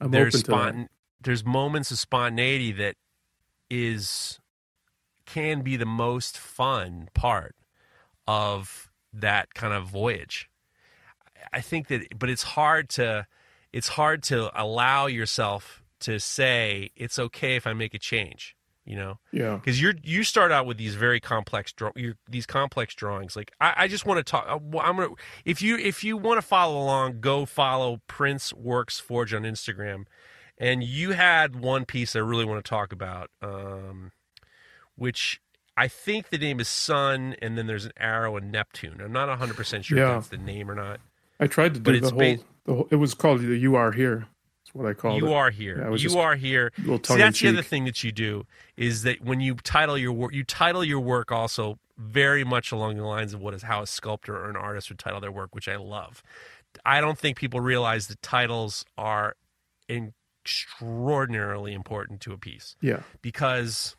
S3: I'm
S2: there's
S3: open spont- to that.
S2: there's moments of spontaneity that is can be the most fun part of that kind of voyage. I think that but it's hard to it's hard to allow yourself to say it's okay if I make a change You know,
S3: Yeah.
S2: because you're you start out with these very complex draw these complex drawings. Like I, I just want to talk. I'm gonna if you if you want to follow along, go follow Prince Works Forge on Instagram. And you had one piece I really want to talk about, um, which I think the name is Sun, and then there's an arrow and Neptune. I'm not 100 percent sure
S3: Yeah.
S2: if that's the name or not.
S3: I tried to
S2: But
S3: do the
S2: it's
S3: whole,
S2: ba-
S3: the whole. It was called the "You Are Here." That's what I called
S2: you
S3: it.
S2: are here.
S3: Yeah, I was
S2: you are here. See, that's the other thing that you do is that when you title your work, you title your work also very much along the lines of what is how a sculptor or an artist would title their work, which I love. I don't think people realize that titles are extraordinarily important to a piece
S3: Yeah.
S2: because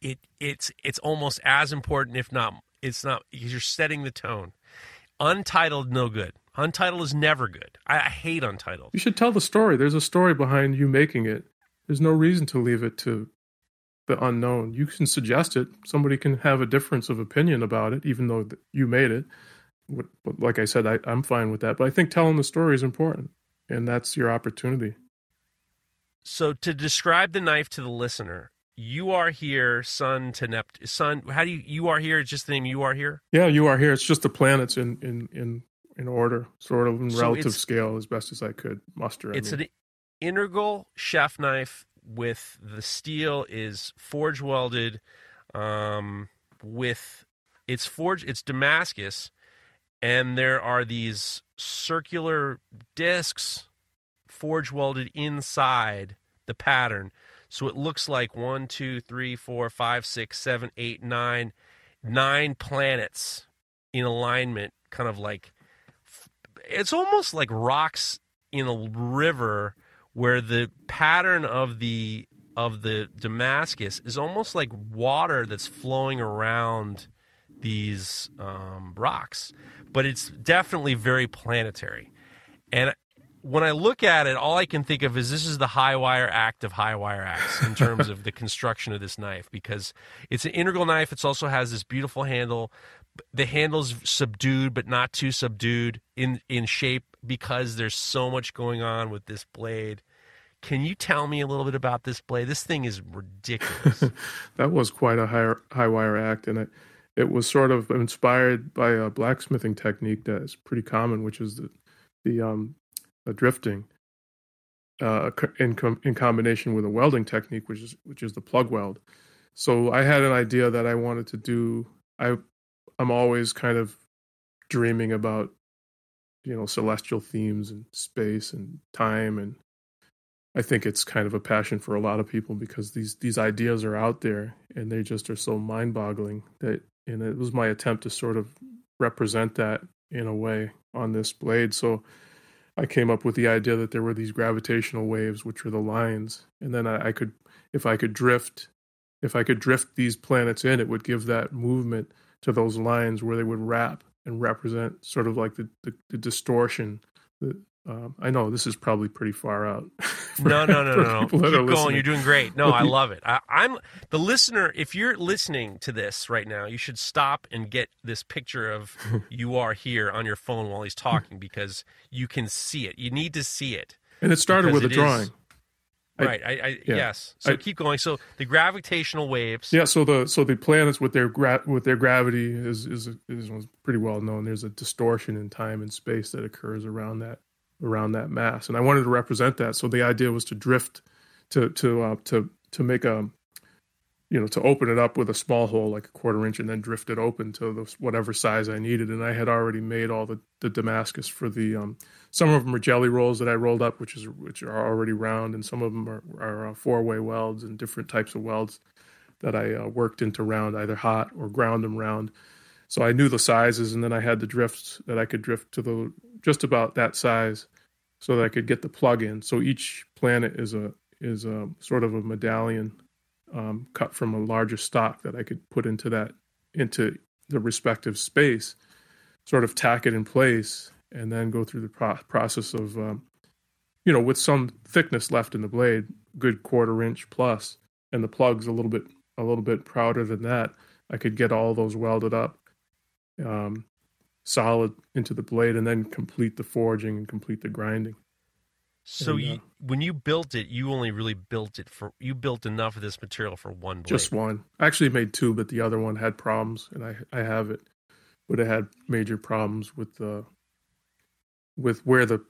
S2: it it's it's almost as important, if not it's not because you're setting the tone. Untitled, no good. Untitled is never good. I, I hate untitled.
S3: You should tell the story. There's a story behind you making it. There's no reason to leave it to the unknown. You can suggest it. Somebody can have a difference of opinion about it, even though you made it. But like I said, I, I'm fine with that. But I think telling the story is important, and that's your opportunity.
S2: So to describe the knife to the listener, you are here, sun to Nept, sun. How do you? You are here. It's just the name. You are here.
S3: Yeah, you are here. It's just the planets in in in in order, sort of in
S2: So
S3: relative scale, as best as I could muster. I
S2: It's
S3: mean.
S2: an integral chef knife with the steel is forge welded, um, with it's forged. It's Damascus, and there are these circular discs forge welded inside the pattern. So it looks like one, two, three, four, five, six, seven, eight, nine, nine planets in alignment, kind of like it's almost like rocks in a river where the pattern of the of the Damascus is almost like water that's flowing around these um, rocks, but it's definitely very planetary. And when I look at it, all I can think of is this is the high wire act of high wire acts in terms of the construction of this knife because it's an integral knife. It also has this beautiful handle. The handle's subdued, but not too subdued in in shape because there's so much going on with this blade. Can you tell me a little bit about this blade? This thing is ridiculous.
S3: that was quite a high high wire act, and it it was sort of inspired by a blacksmithing technique that is pretty common, which is the the um the drifting, uh, in com- in combination with a welding technique, which is which is the plug weld. So I had an idea that I wanted to do. I I'm always kind of dreaming about you know celestial themes and space and time and I think it's kind of a passion for a lot of people because these these ideas are out there and they just are so mind-boggling that and it was my attempt to sort of represent that in a way on this blade. So I came up with the idea that there were these gravitational waves, which are the lines, and then I, I could, if I could drift, if I could drift these planets in, it would give that movement to those lines where they would wrap and represent sort of like the the, the distortion. The, um, I know this is probably pretty far out. for-
S2: no, no, no, no, no. Keep going.
S3: listening.
S2: You're doing great. No, I love it. I, I'm the listener. If you're listening to this right now, you should stop and get this picture of you are here on your phone while he's talking because you can see it. You need to see it.
S3: And it started with a drawing. I-
S2: right. I, I
S3: yeah.
S2: yes. So
S3: I-
S2: keep going. So the gravitational waves.
S3: Yeah, so the so the planets with their gra- with their gravity is is is pretty well known. There's a distortion in time and space that occurs around that around that mass, and I wanted to represent that. So the idea was to drift to to uh, to to make a you know to open it up with a small hole like a quarter inch and then drift it open to the, whatever size I needed. And I had already made all the the Damascus for the um, some of them are jelly rolls that I rolled up, which is which are already round, and some of them are, are uh, four way welds and different types of welds that I uh, worked into round, either hot or ground them round. So I knew the sizes, and then I had the drifts that I could drift to the just about that size, so that I could get the plug in. So each planet is a is a sort of a medallion um, cut from a larger stock that I could put into that into the respective space, sort of tack it in place, and then go through the pro- process of um, you know with some thickness left in the blade, good quarter inch plus, and the plugs a little bit a little bit prouder than that. I could get all those welded up, um, solid into the blade, and then complete the forging and complete the grinding.
S2: So
S3: And,
S2: you, when you built it, you only really built it for you built enough of this material for one blade.
S3: Just one. I actually made two, but the other one had problems, and I I have it, but it had major problems with the with where the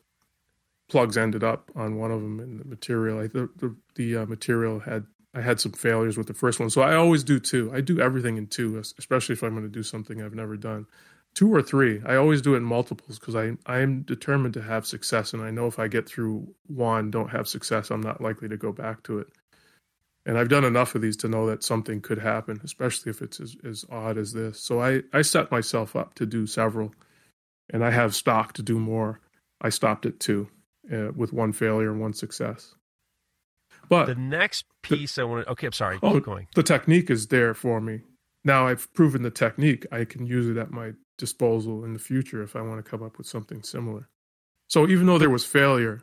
S3: plugs ended up on one of them and the material. I the the, the uh, material had I had some failures with the first one, so I always do two. I do everything in two, especially if I'm going to do something I've never done. Two or three. I always do it in multiples because I I am determined to have success, and I know if I get through one, don't have success, I'm not likely to go back to it. And I've done enough of these to know that something could happen, especially if it's as, as odd as this. So I, I set myself up to do several, and I have stock to do more. I stopped at two uh, with one failure and one success. But
S2: the next piece I want to. Okay, I'm sorry.
S3: Oh,
S2: Keep going.
S3: the technique is there for me. Now I've proven the technique. I can use it at my disposal in the future if I want to come up with something similar. So even though there was failure,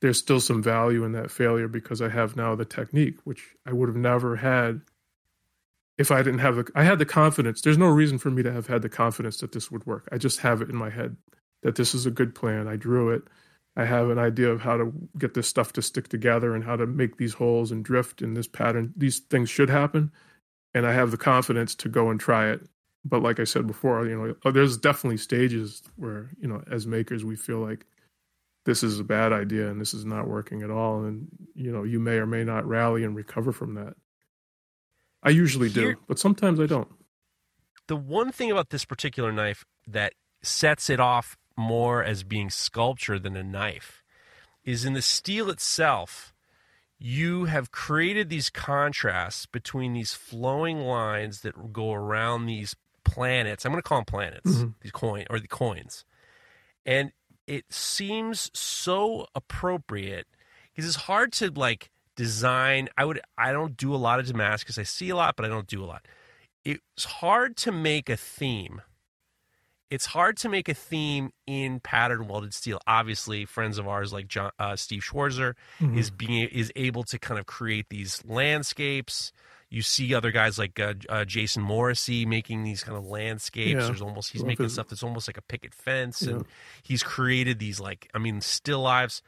S3: there's still some value in that failure because I have now the technique, which I would have never had if I didn't have the. I had the confidence. There's no reason for me to have had the confidence that this would work. I just have it in my head that this is a good plan. I drew it. I have an idea of how to get this stuff to stick together and how to make these holes and drift in this pattern. These things should happen, and I have the confidence to go and try it. But like I said before, you know, uh, there's definitely stages where you know, as makers, we feel like this is a bad idea and this is not working at all, and you know, you may or may not rally and recover from that. I usually
S2: Here-
S3: do, but sometimes I don't.
S2: the one thing about this particular knife that sets it off more as being sculpture than a knife is in the steel itself you have created these contrasts between these flowing lines that go around these planets i'm going to call them planets
S3: Mhm.
S2: these coin or the coins and it seems so appropriate because it's hard to like design i would i don't do a lot of damascus i see a lot but i don't do a lot it's hard to make a theme. It's hard to make a theme in pattern welded steel. Obviously, friends of ours like John, uh, Steve Schwarzer
S3: Mhm.
S2: is being is able to kind of create these landscapes. You see other guys like uh, uh, Jason Morrissey making these kind of landscapes.
S3: Yeah.
S2: There's almost he's
S3: Love
S2: making stuff that's almost like a picket fence,
S3: Yeah.
S2: and he's created these like I mean still lives.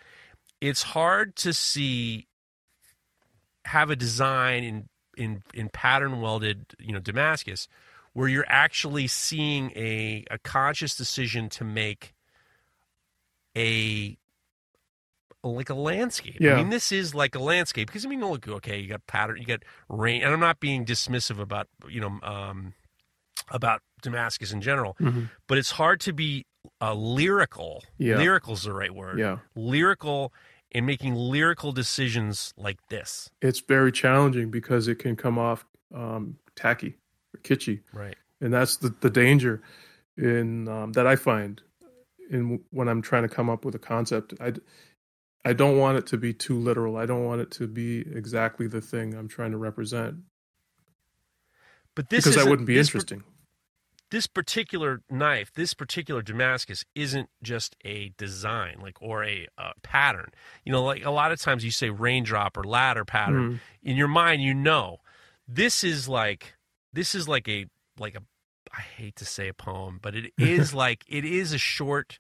S2: It's hard to see have a design in in in pattern welded you know Damascus where you're actually seeing a a conscious decision to make a like a landscape.
S3: Yeah.
S2: I mean, this is like a landscape because I mean, look, okay, you got pattern, you got rain, and I'm not being dismissive about you know um, about Damascus in general,
S3: Mhm.
S2: but it's hard to be uh, lyrical.
S3: Yeah.
S2: Lyrical's the right word.
S3: Yeah.
S2: Lyrical in making lyrical decisions like this.
S3: It's very challenging because it can come off um, tacky kitschy.
S2: Right.
S3: and that's the, the danger in um, that I find in when I'm trying to come up with a concept. I I don't want it to be too literal. I don't want it to be exactly the thing I'm trying to represent
S2: But this
S3: because that wouldn't be
S2: this
S3: interesting.
S2: this particular knife, this particular Damascus, isn't just a design, like or a uh, pattern. You know, like a lot of times you say raindrop or ladder pattern.
S3: Mhm.
S2: In your mind, you know, this is like this is like a like a. I hate to say a poem, but it is like it is a short,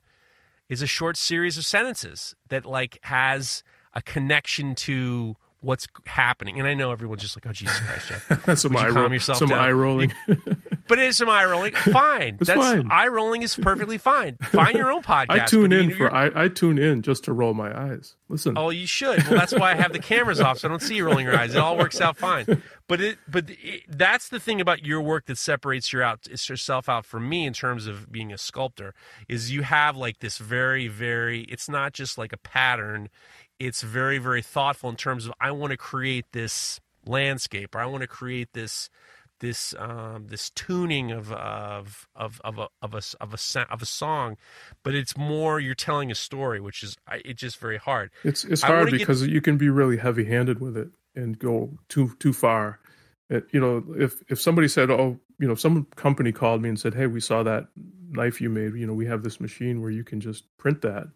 S2: is a short series of sentences that like has a connection to what's happening. And I know everyone's just like, oh Jesus Christ, Jeff.
S3: some eye, roll, some
S2: down?
S3: eye rolling.
S2: But it is some eye rolling. Fine. That's
S3: fine.
S2: eye rolling is perfectly fine. Find your own podcast.
S3: I tune in for I, I tune in just to roll my eyes. Listen,
S2: Oh, you should. Well, that's why I have the cameras off, so I don't see you rolling your eyes. It all works out fine. But it, but it, that's the thing about your work that separates your out, it's yourself out from me in terms of being a sculptor. Is you have like this very, very. It's not just like a pattern. It's very, very thoughtful in terms of I want to create this landscape, or I want to create this this um, this tuning of of of of a of a of a of a song, but it's more you're telling a story, which is I- it's just very hard.
S3: it's it's hard
S2: wanna get-
S3: because you can be really heavy handed with it and go too too far. It, you know, if if somebody said, "Oh, you know," some company called me and said, "Hey, we saw that knife you made. You know, we have this machine where you can just print that,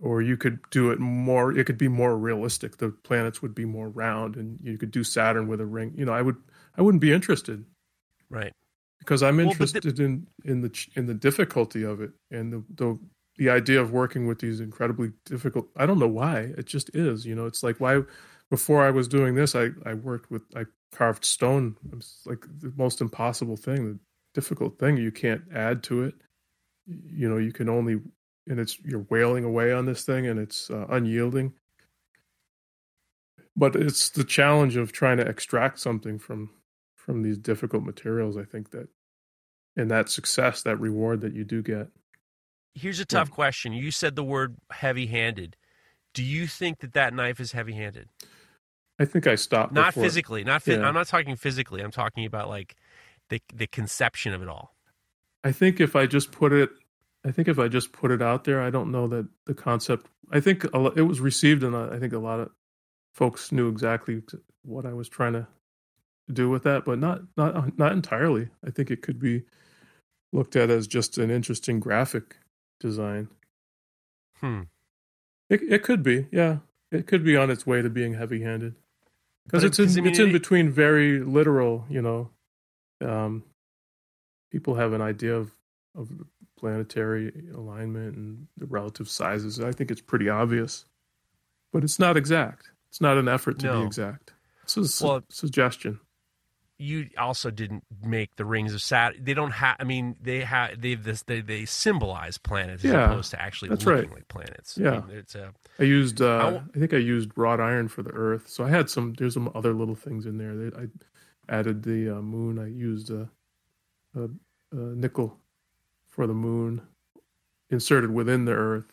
S3: or you could do it more. It could be more realistic. The planets would be more round, and you could do Saturn with a ring. You know, I would I wouldn't be interested
S2: Right.
S3: because I'm
S2: Well, the-
S3: interested in in the in the difficulty of it and the the the idea of working with these incredibly difficult. I don't know why it just is. You know, it's like why before I was doing this, I I worked with I carved stone. It's like the most impossible thing, the difficult thing. You can't add to it. You know, you can only and it's you're wailing away on this thing and it's uh, unyielding but it's the challenge of trying to extract something from from these difficult materials i think that and that success that reward that you do get
S2: here's a tough yeah. question you said the word heavy handed do you think that that knife is heavy handed
S3: i think i stopped
S2: not before. physically not yeah. i'm not talking physically i'm talking about like the the conception of it all
S3: i think if i just put it I think if I just put it out there, I don't know that the concept. I think it was received, and I think a lot of folks knew exactly what I was trying to do with that, but not not not entirely. I think it could be looked at as just an interesting graphic design.
S2: Hmm.
S3: It it could be, yeah. It could be on its way to being heavy-handed because it's in, it's in between very literal. You know, um, people have an idea of of planetary alignment and the relative sizes. I think it's pretty obvious, but it's not exact. It's not an effort to no. be exact. It's a well, su- suggestion.
S2: You also didn't make the rings of Saturn. They don't have. I mean, they have. They have this. They, they symbolize planets yeah, as opposed to actually looking right. like planets.
S3: Yeah,
S2: I mean,
S3: it's a. I used. Uh, I, I think I used wrought iron for the Earth. So I had some. There's some other little things in there. I added the uh, moon. I used a, a, a nickel for the moon inserted within the earth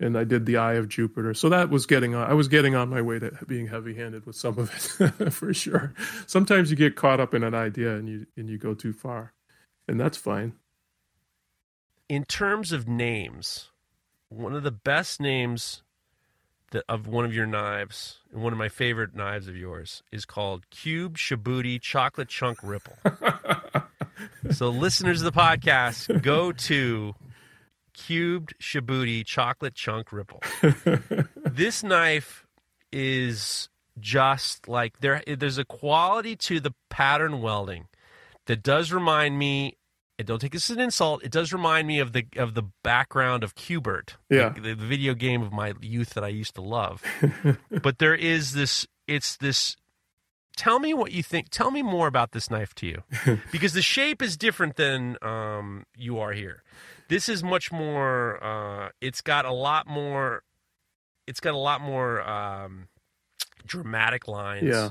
S3: and I did the eye of Jupiter. So that was getting on I was getting on my way to being heavy-handed with some of it for sure. Sometimes you get caught up in an idea and you and you go too far. And that's fine.
S2: In terms of names, one of the best names that, of one of your knives, and one of my favorite knives of yours, is called Cube Shabuti Chocolate Chunk Ripple. so, listeners of the podcast, go to cubed shabuti chocolate chunk ripple. this knife is just like there. There's a quality to the pattern welding that does remind me. And don't take this as an insult. It does remind me of the of the background of Q*bert,
S3: yeah,
S2: the, the video game of my youth that I used to love. but there is this. It's this tell me what you think. Tell me more about this knife to you, because the shape is different than um, you are here. This is much more. Uh, it's got a lot more. It's got a lot more um, dramatic lines.
S3: Yeah.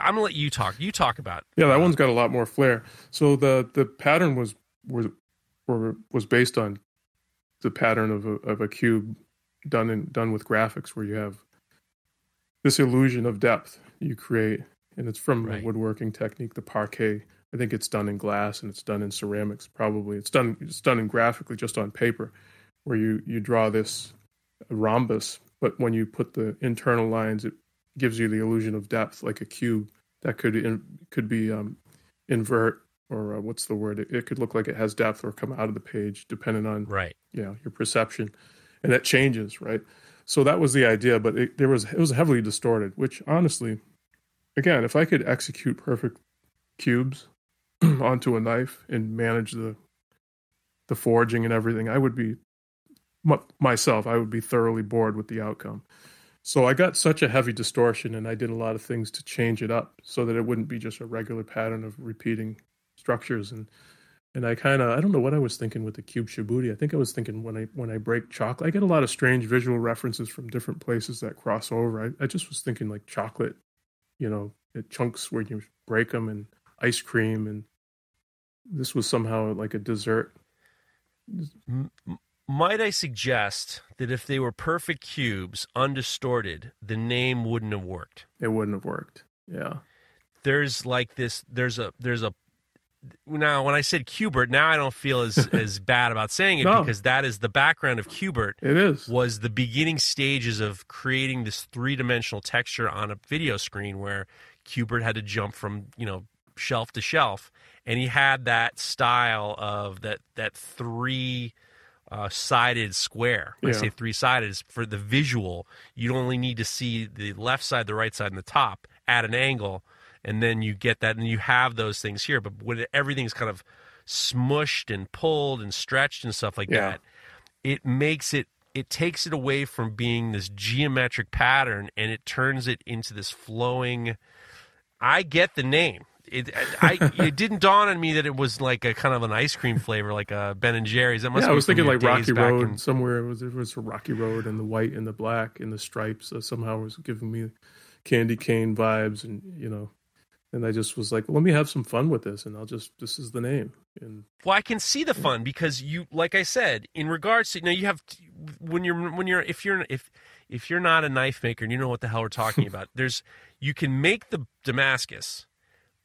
S2: I'm gonna let you talk. You talk about.
S3: Yeah, that uh, one's got a lot more flair. So the the pattern was was was based on the pattern of a, of a cube done in done with graphics, where you have this illusion of depth you create, and it's from right. a woodworking technique, the parquet. I think it's done in glass and it's done in ceramics. Probably it's done it's done in graphically just on paper, where you you draw this rhombus, but when you put the internal lines, it gives you the illusion of depth, like a cube that could in, could be um, invert or uh, what's the word? It, it, could look like it has depth or come out of the page, depending on
S2: right,
S3: yeah, your perception, and that changes, right? So that was the idea, but it, there was it was heavily distorted, which honestly again, if I could execute perfect cubes onto a knife and manage the the forging and everything, I would be myself. I would be thoroughly bored with the outcome. So I got such a heavy distortion, and I did a lot of things to change it up so that it wouldn't be just a regular pattern of repeating structures. And and I kind of I don't know what I was thinking with the cube shabuti. I think I was thinking when I when I break chocolate, I get a lot of strange visual references from different places that cross over. I, I just was thinking like chocolate you know, chunks where you break them and ice cream. And this was somehow like a dessert.
S2: might I suggest that if they were perfect cubes, undistorted, the name wouldn't have worked?
S3: It wouldn't have worked. Yeah.
S2: There's like this. There's a. There's a. Now, when I said Q*bert, now I don't feel as as bad about saying it no. because that is the background of Q*bert.
S3: It is
S2: was the beginning stages of creating this three dimensional texture on a video screen where Q*bert had to jump from you know shelf to shelf, and he had that style of that that three. Uh, sided square. When yeah. I say three sided, for the visual, you only need to see the left side, the right side, and the top at an angle and then you get that and you have those things here but when everything's kind of smushed and pulled and stretched and stuff like yeah. that it makes it it takes it away from being this geometric pattern and it turns it into this flowing I get the name. It I it didn't dawn on me that it was like a kind of an ice cream flavor, like a Ben and Jerry's. That must
S3: yeah, I was thinking like Rocky Road
S2: in-
S3: somewhere. It was it was Rocky Road and the white and the black and the stripes uh, somehow was giving me candy cane vibes and you know, and I just was like, let me have some fun with this and I'll just this is the name. And
S2: Well, I can see the fun because you, like I said, in regards to you now you have when you're when you're if you're if if you're not a knife maker and you know what the hell we're talking about, there's you can make the Damascus,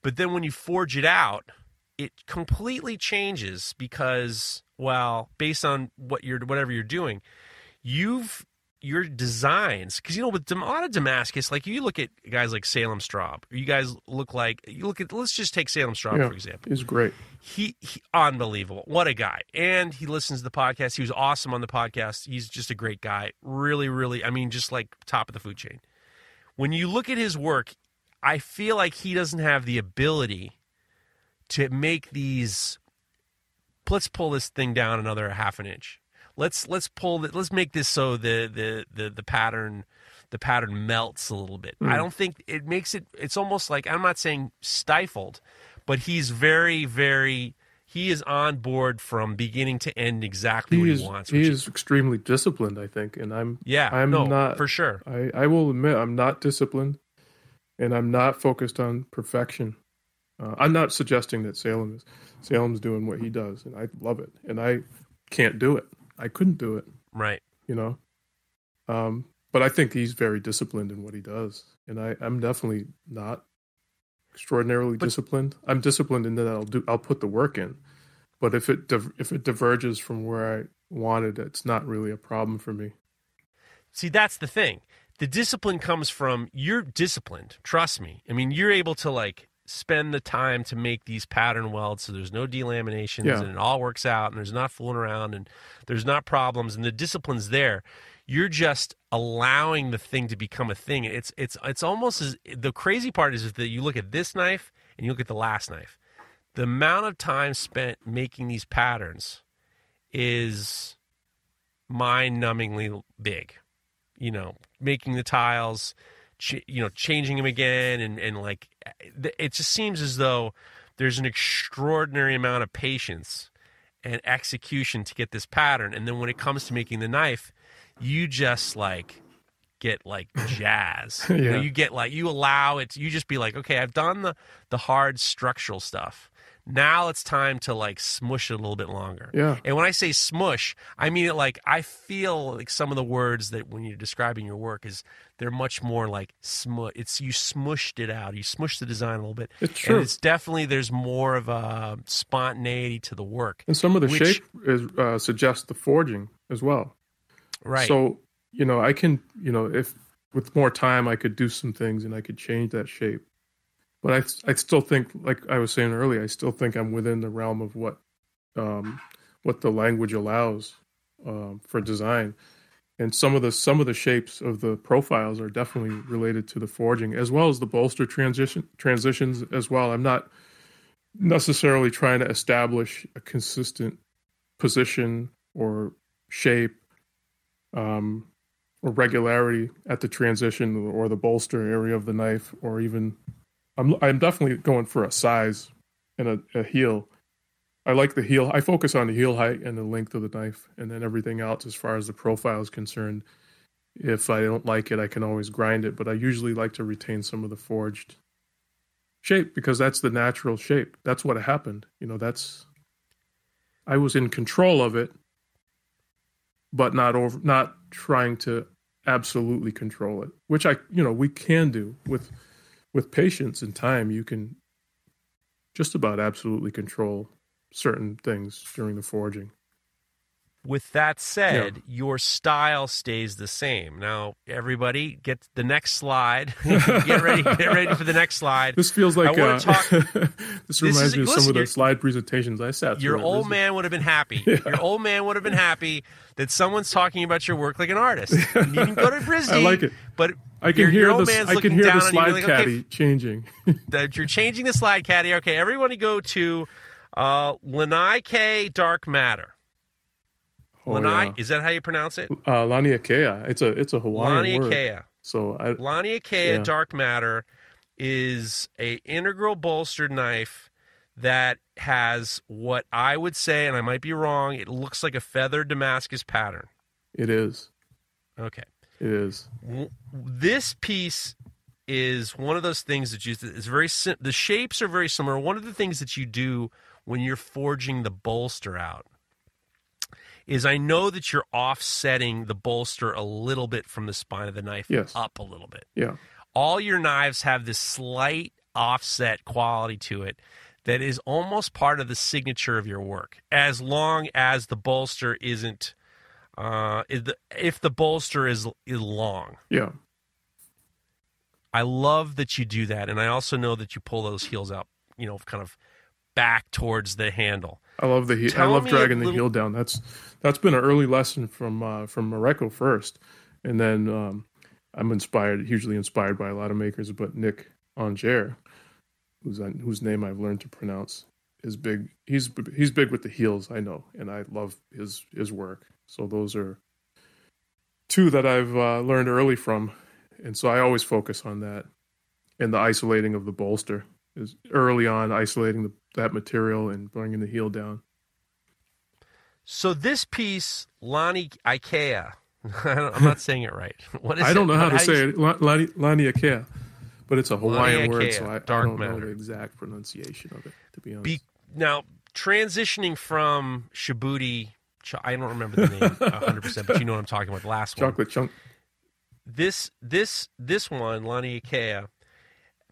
S2: but then when you forge it out, it completely changes because well, based on what you're whatever you're doing, you've your designs because you know with a lot of Damascus, like you look at guys like Salem Straub, you guys look like you look at let's just take Salem Straub
S3: yeah,
S2: for example.
S3: He's great.
S2: he, he unbelievable. What a guy. And he listens to the podcast. He was awesome on the podcast. He's just a great guy. Really really i mean just like top of the food chain. When you look at his work i feel like he doesn't have the ability to make these let's pull this thing down another half an inch let's let's pull it let's make this so the the the, the pattern the pattern melts a little bit i don't think it makes it it's almost like i'm not saying stifled but he's very very he is on board from beginning to end exactly what
S3: He
S2: he wants
S3: he
S2: which
S3: is extremely disciplined, I think, and I'm
S2: yeah
S3: I'm
S2: no
S3: not
S2: for sure
S3: I, I will admit I'm not disciplined, and I'm not focused on perfection. Uh, I'm not suggesting that Salem is Salem's doing what he does, and I love it, and I can't do it. I couldn't do it,
S2: right
S3: you know. Um, but I think he's very disciplined in what he does, and I, I'm definitely not extraordinarily
S2: But-
S3: disciplined. I'm disciplined in that I'll do I'll put the work in, but if it if it diverges from where I wanted, it's not really a problem for me.
S2: See, that's the thing. The discipline comes from you're disciplined. Trust me. I mean, you're able to like spend the time to make these pattern welds so there's no delaminations
S3: Yeah.
S2: and it all works out and there's not fooling around and there's not problems and the discipline's there. You're just allowing the thing to become a thing. It's it's it's almost as the crazy part is that you look at this knife and you look at the last knife. The amount of time spent making these patterns is mind-numbingly big you know, making the tiles, ch- you know, changing them again, and and like, it just seems as though there's an extraordinary amount of patience and execution to get this pattern, and then when it comes to making the knife, you just like get like jazz. You know, you get like you allow it. You just be like, okay, I've done the the hard structural stuff. Now it's time to like smush it a little bit longer.
S3: Yeah.
S2: And when I say smush, I mean it like I feel like some of the words that when you're describing your work is they're much more like smush. It's you smushed it out. You smushed the design a little bit.
S3: It's true.
S2: And it's definitely there's more of a spontaneity to the work.
S3: And some of the
S2: Which-
S3: shape is, uh, suggests the forging as well.
S2: Right.
S3: So you know, I can you know if with more time I could do some things and I could change that shape. But I I still think, like I was saying earlier, I still think I'm within the realm of what um, what the language allows um, for design. And some of the some of the shapes of the profiles are definitely related to the forging, as well as the bolster transition transitions as well. I'm not necessarily trying to establish a consistent position or shape um, or regularity at the transition or the bolster area of the knife, or even I'm I'm definitely going for a size and a, a heel. I like the heel. I focus on the heel height and the length of the knife, and then everything else as far as the profile is concerned. If I don't like it, I can always grind it, but I usually like to retain some of the forged shape because that's the natural shape. That's what happened. You know, that's I was in control of it, but not over not trying to absolutely control it, which I you know, we can do with with patience and time, you can just about absolutely control certain things during the forging.
S2: With that said, your style stays the same. Now, everybody, get the next slide. get ready. Get ready for the next slide.
S3: This feels like uh,
S2: talk-
S3: this reminds
S2: is-
S3: me of some of the slide presentations I sat
S2: Your old
S3: This-
S2: man would have been happy. Your old man would have been happy that someone's talking about your work like an artist. You can go to Brisbane.
S3: I like it.
S2: But
S3: I can
S2: your,
S3: hear
S2: your
S3: the I can hear the slide
S2: like,
S3: caddy
S2: okay,
S3: changing.
S2: that you're changing the slide caddy. Okay, everybody go to uh, Lanai K Dark Matter.
S3: Oh,
S2: Lanai,
S3: yeah.
S2: is that how you pronounce it?
S3: Uh, Laniakea. It's a it's a Hawaiian word.
S2: Laniakea.
S3: So I
S2: Laniakea
S3: Yeah.
S2: Dark Matter is a integral bolstered knife that has what I would say, and I might be wrong, it looks like a feathered Damascus pattern.
S3: it is.
S2: Okay.
S3: It is.
S2: This piece is one of those things that you is very the shapes are very similar. One of the things that you do when you're forging the bolster out is I know that you're offsetting the bolster a little bit from the spine of the knife
S3: Yes.
S2: up a little bit.
S3: Yeah.
S2: all your knives have this slight offset quality to it that is almost part of the signature of your work as long as the bolster isn't uh, if the- if the bolster is is long
S3: Yeah.
S2: i love that you do that and i also know that you pull those heels out you know kind of back towards the handle
S3: I love the he- I love dragging the
S2: little-
S3: heel down. That's that's been an early lesson from uh, from Mareko first, and then um, I'm inspired, hugely inspired by a lot of makers. But Nick Anger, who's whose name I've learned to pronounce, is big. He's he's big with the heels. I know, and I love his his work. So those are two that I've uh, learned early from, and so I always focus on that, and the isolating of the bolster is early on isolating the, that material and bringing the heel down.
S2: so this piece lani ikea i'm not saying it right what is
S3: I don't
S2: it?
S3: know how
S2: What-
S3: to say it, La- Lani Laniakea, but it's a Hawaiian word, so I, I don't know the exact pronunciation of it. To be honest,
S2: Be, now transitioning from Shibuti, I don't remember the name 100, percent but you know what I'm talking about. The last one,
S3: chocolate chunk.
S2: this this this one, Lani Ikea,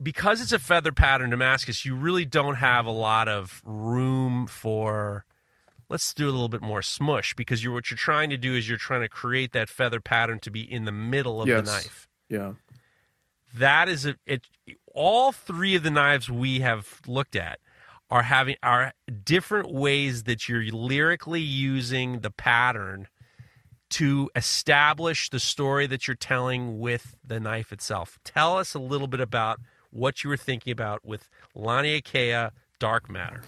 S2: because it's a feather pattern Damascus, you really don't have a lot of room for. Let's do a little bit more smush because you're what you're trying to do is you're trying to create that feather pattern to be in the middle of
S3: Yes.
S2: the knife.
S3: Yeah,
S2: that is a, it all three of the knives we have looked at are having are different ways that you're lyrically using the pattern to establish the story that you're telling with the knife itself. Tell us a little bit about what you were thinking about with Lani Ikea Dark Matter.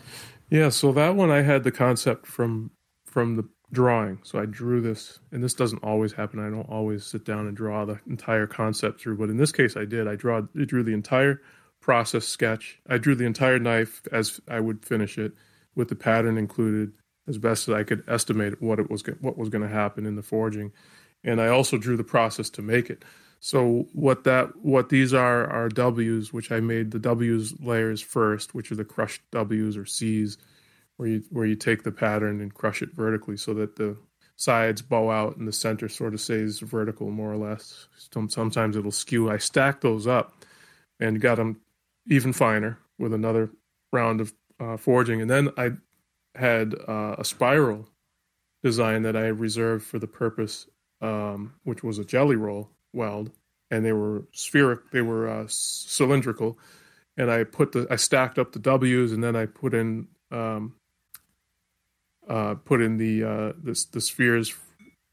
S3: yeah. So that one I had the concept from from the drawing. So I drew this, and this doesn't always happen. I don't always sit down and draw the entire concept through, but in this case, I did. I draw I drew the entire process sketch. I drew the entire knife as I would finish it, with the pattern included, as best as I could estimate what it was what was going to happen in the forging, and I also drew the process to make it. So what that what these are are W's, which I made the W's layers first, which are the crushed W's or C's, where you where you take the pattern and crush it vertically so that the sides bow out and the center sort of stays vertical more or less. Sometimes it'll skew. I stacked those up and got them even finer with another round of uh, forging, and then I had uh, a spiral design that I reserved for the purpose, um, which was a jelly roll weld, and they were spheric, they were uh, cylindrical, and I put the I stacked up the W's, and then I put in um, uh, put in the uh, the, the spheres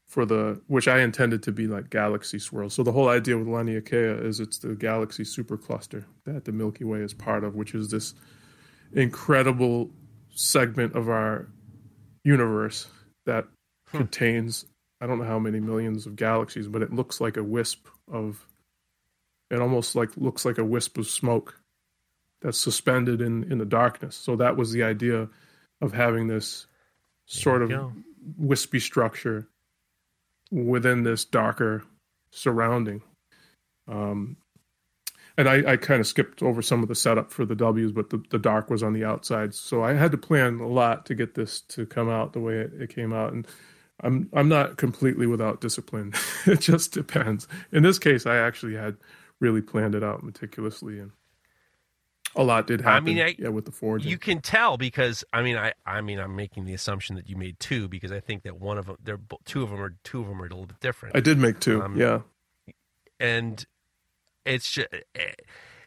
S3: for the which I intended to be like galaxy swirls. So the whole idea with Laniakea is it's the galaxy supercluster that the Milky Way is part of, which is this incredible segment of our universe that contains I don't know how many millions of galaxies, but it looks like a wisp of it almost like looks like a wisp of smoke that's suspended in in the darkness. So that was the idea of having this sort of
S2: go.
S3: wispy structure within this darker surrounding. Um, and I, I kind of skipped over some of the setup for the W's, but the, the dark was on the outside. So I had to plan a lot to get this to come out the way it, it came out. And I'm I'm not completely without discipline. it just depends. In this case, I actually had really planned it out meticulously, and a lot did happen.
S2: I mean, I-
S3: yeah, with the forging.
S2: You can tell because I mean I I mean I'm making the assumption that you made two because I think that one of them they're two of them are two of them are a little bit different.
S3: I did make two.
S2: Um,
S3: yeah,
S2: and it's just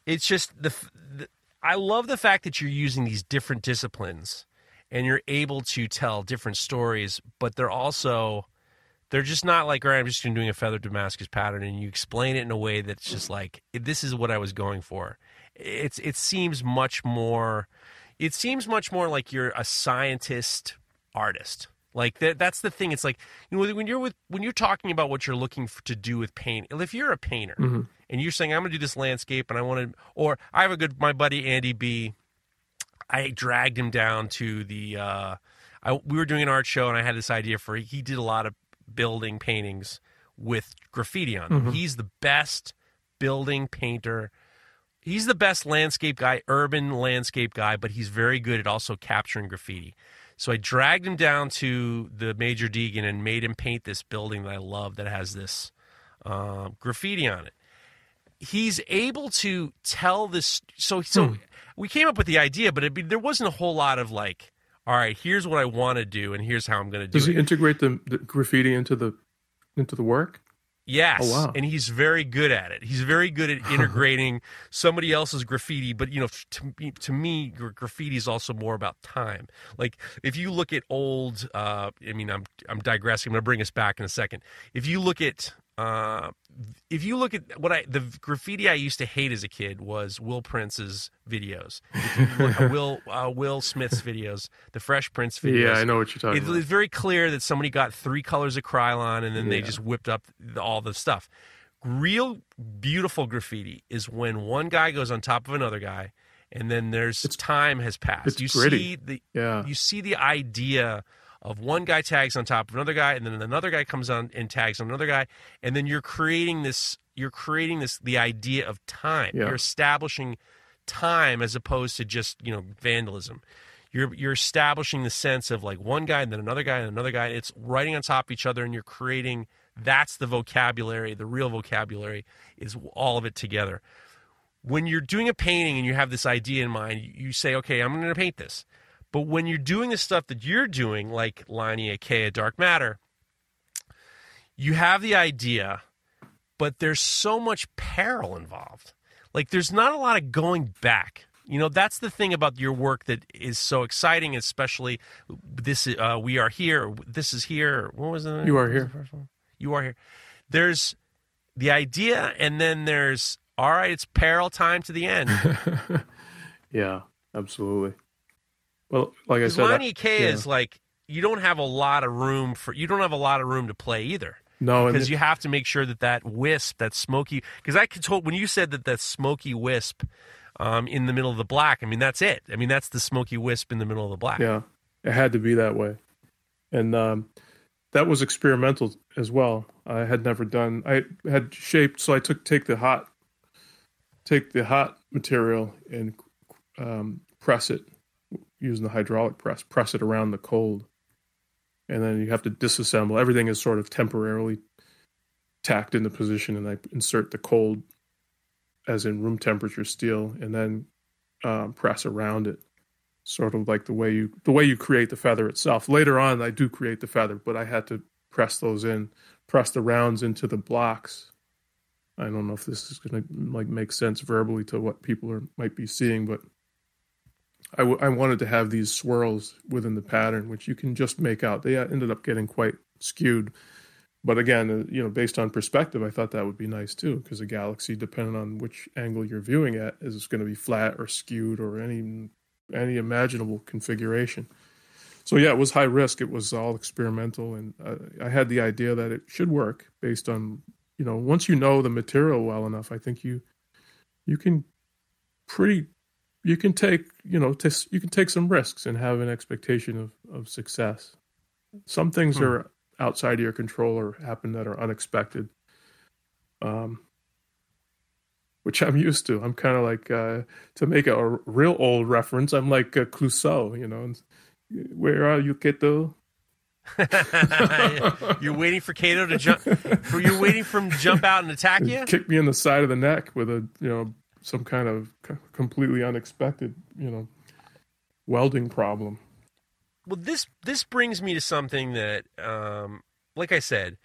S2: it's just the, the I love the fact that you're using these different disciplines and you're able to tell different stories, but they're also they're just not like all right, I'm just doing a feather Damascus pattern, and you explain it in a way that's just like this is what I was going for. It's it seems much more. It seems much more like you're a scientist artist. Like that, that's the thing. It's like you know when you're with when you're talking about what you're looking for, to do with paint. If you're a painter
S3: Mm-hmm.
S2: and you're saying I'm going to do this landscape and I want to, or I have a good my buddy Andy B. I dragged him down to the. Uh, I, we were doing an art show and I had this idea for. He did a lot of building paintings with graffiti on them. He's the best building painter. He's the best landscape guy, urban landscape guy, but he's very good at also capturing graffiti. So I dragged him down to the Major Deegan and made him paint this building that I love that has this uh, graffiti on it. He's able to tell this. So, so we came up with the idea, but it, there wasn't a whole lot of like, all right, here's what I want to do, and here's how I'm going to do
S3: Does
S2: it.
S3: he integrate the, the graffiti into the into the work?
S2: Yes.
S3: Oh, wow.
S2: And he's very good at it. He's very good at integrating somebody else's graffiti. But, you know, to, me- to me, graffiti is also more about time. Like, if you look at old, uh, I mean, I'm, I'm digressing. I'm going to bring us back in a second. If you look at, uh, if you look at what I, the graffiti I used to hate as a kid was Will Prince's videos. If you look at Will, uh, Will Smith's videos, the Fresh Prince videos.
S3: Yeah, I know what you're talking
S2: It-
S3: about.
S2: It's very clear that somebody got three colors of Krylon and then they just whipped up the, all the stuff. Real beautiful graffiti is when one guy goes on top of another guy, and then there's time has passed.
S3: it's
S2: you
S3: gritty.
S2: see the
S3: Yeah.
S2: you see the idea of one guy tags on top of another guy, and then another guy comes on and tags on another guy, and then you're creating this. You're creating this the idea of time.
S3: Yeah.
S2: You're establishing time as opposed to just you know vandalism. You're you're establishing the sense of like one guy and then another guy and another guy. It's writing on top of each other, and you're creating. That's the vocabulary. The real vocabulary is all of it together. When you're doing a painting and you have this idea in mind, you say, "Okay, I'm going to paint this." But when you're doing the stuff that you're doing, like Linea Kea Dark Matter, you have the idea, but there's so much peril involved. Like there's not a lot of going back. You know, that's the thing about your work that is so exciting, especially this uh, we are here, this is here. What was the
S3: You Are Here.
S2: first one? You are here. There's the idea and then there's all right, it's peril time to the end.
S3: yeah, absolutely. Well, like I said, I-
S2: Lonnie K
S3: yeah.
S2: is like you don't have a lot of room for you don't have a lot of room to play either.
S3: no,
S2: because you have to make sure that that wisp, that smoky. Because I could told when you said that that smoky wisp um, in the middle of the black. I mean, that's it. I mean, that's the smoky wisp in the middle of the black.
S3: Yeah, it had to be that way, and um, that was experimental as well. I had never done. I had shaped, so I took take the hot, take the hot material and um, press it using the hydraulic press. Press it around the cold, and then you have to disassemble. Everything is sort of temporarily tacked into position, and I insert the cold, as in room temperature steel, and then um, press around it sort of like the way you the way you create the feather itself. Later on, I do create the feather, but I had to press those in, press the rounds into the blocks. I don't know if this is going to like make sense verbally to what people are might be seeing, but I, w- I wanted to have these swirls within the pattern, which you can just make out. They uh, ended up getting quite skewed, but again, uh, you know, based on perspective, I thought that would be nice too, because a galaxy, depending on which angle you're viewing at, is going to be flat or skewed or any any imaginable configuration. So yeah, it was high risk. It was all experimental, and uh, I had the idea that it should work based on you know once you know the material well enough, I think you you can pretty you can take you know t- you can take some risks and have an expectation of of success. Some things
S2: Hmm.
S3: are outside of your control or happen that are unexpected. Um, which I'm used to. I'm kind of like uh, to make a, a real old reference. I'm like uh, Clouseau, you know. Where are you, Kato?
S2: you're waiting for Kato to jump. For you're waiting for him to jump out and attack you.
S3: Kick me in the side of the neck with a you know some kind of completely unexpected you know welding problem.
S2: Well, this this brings me to something that, um, like I said,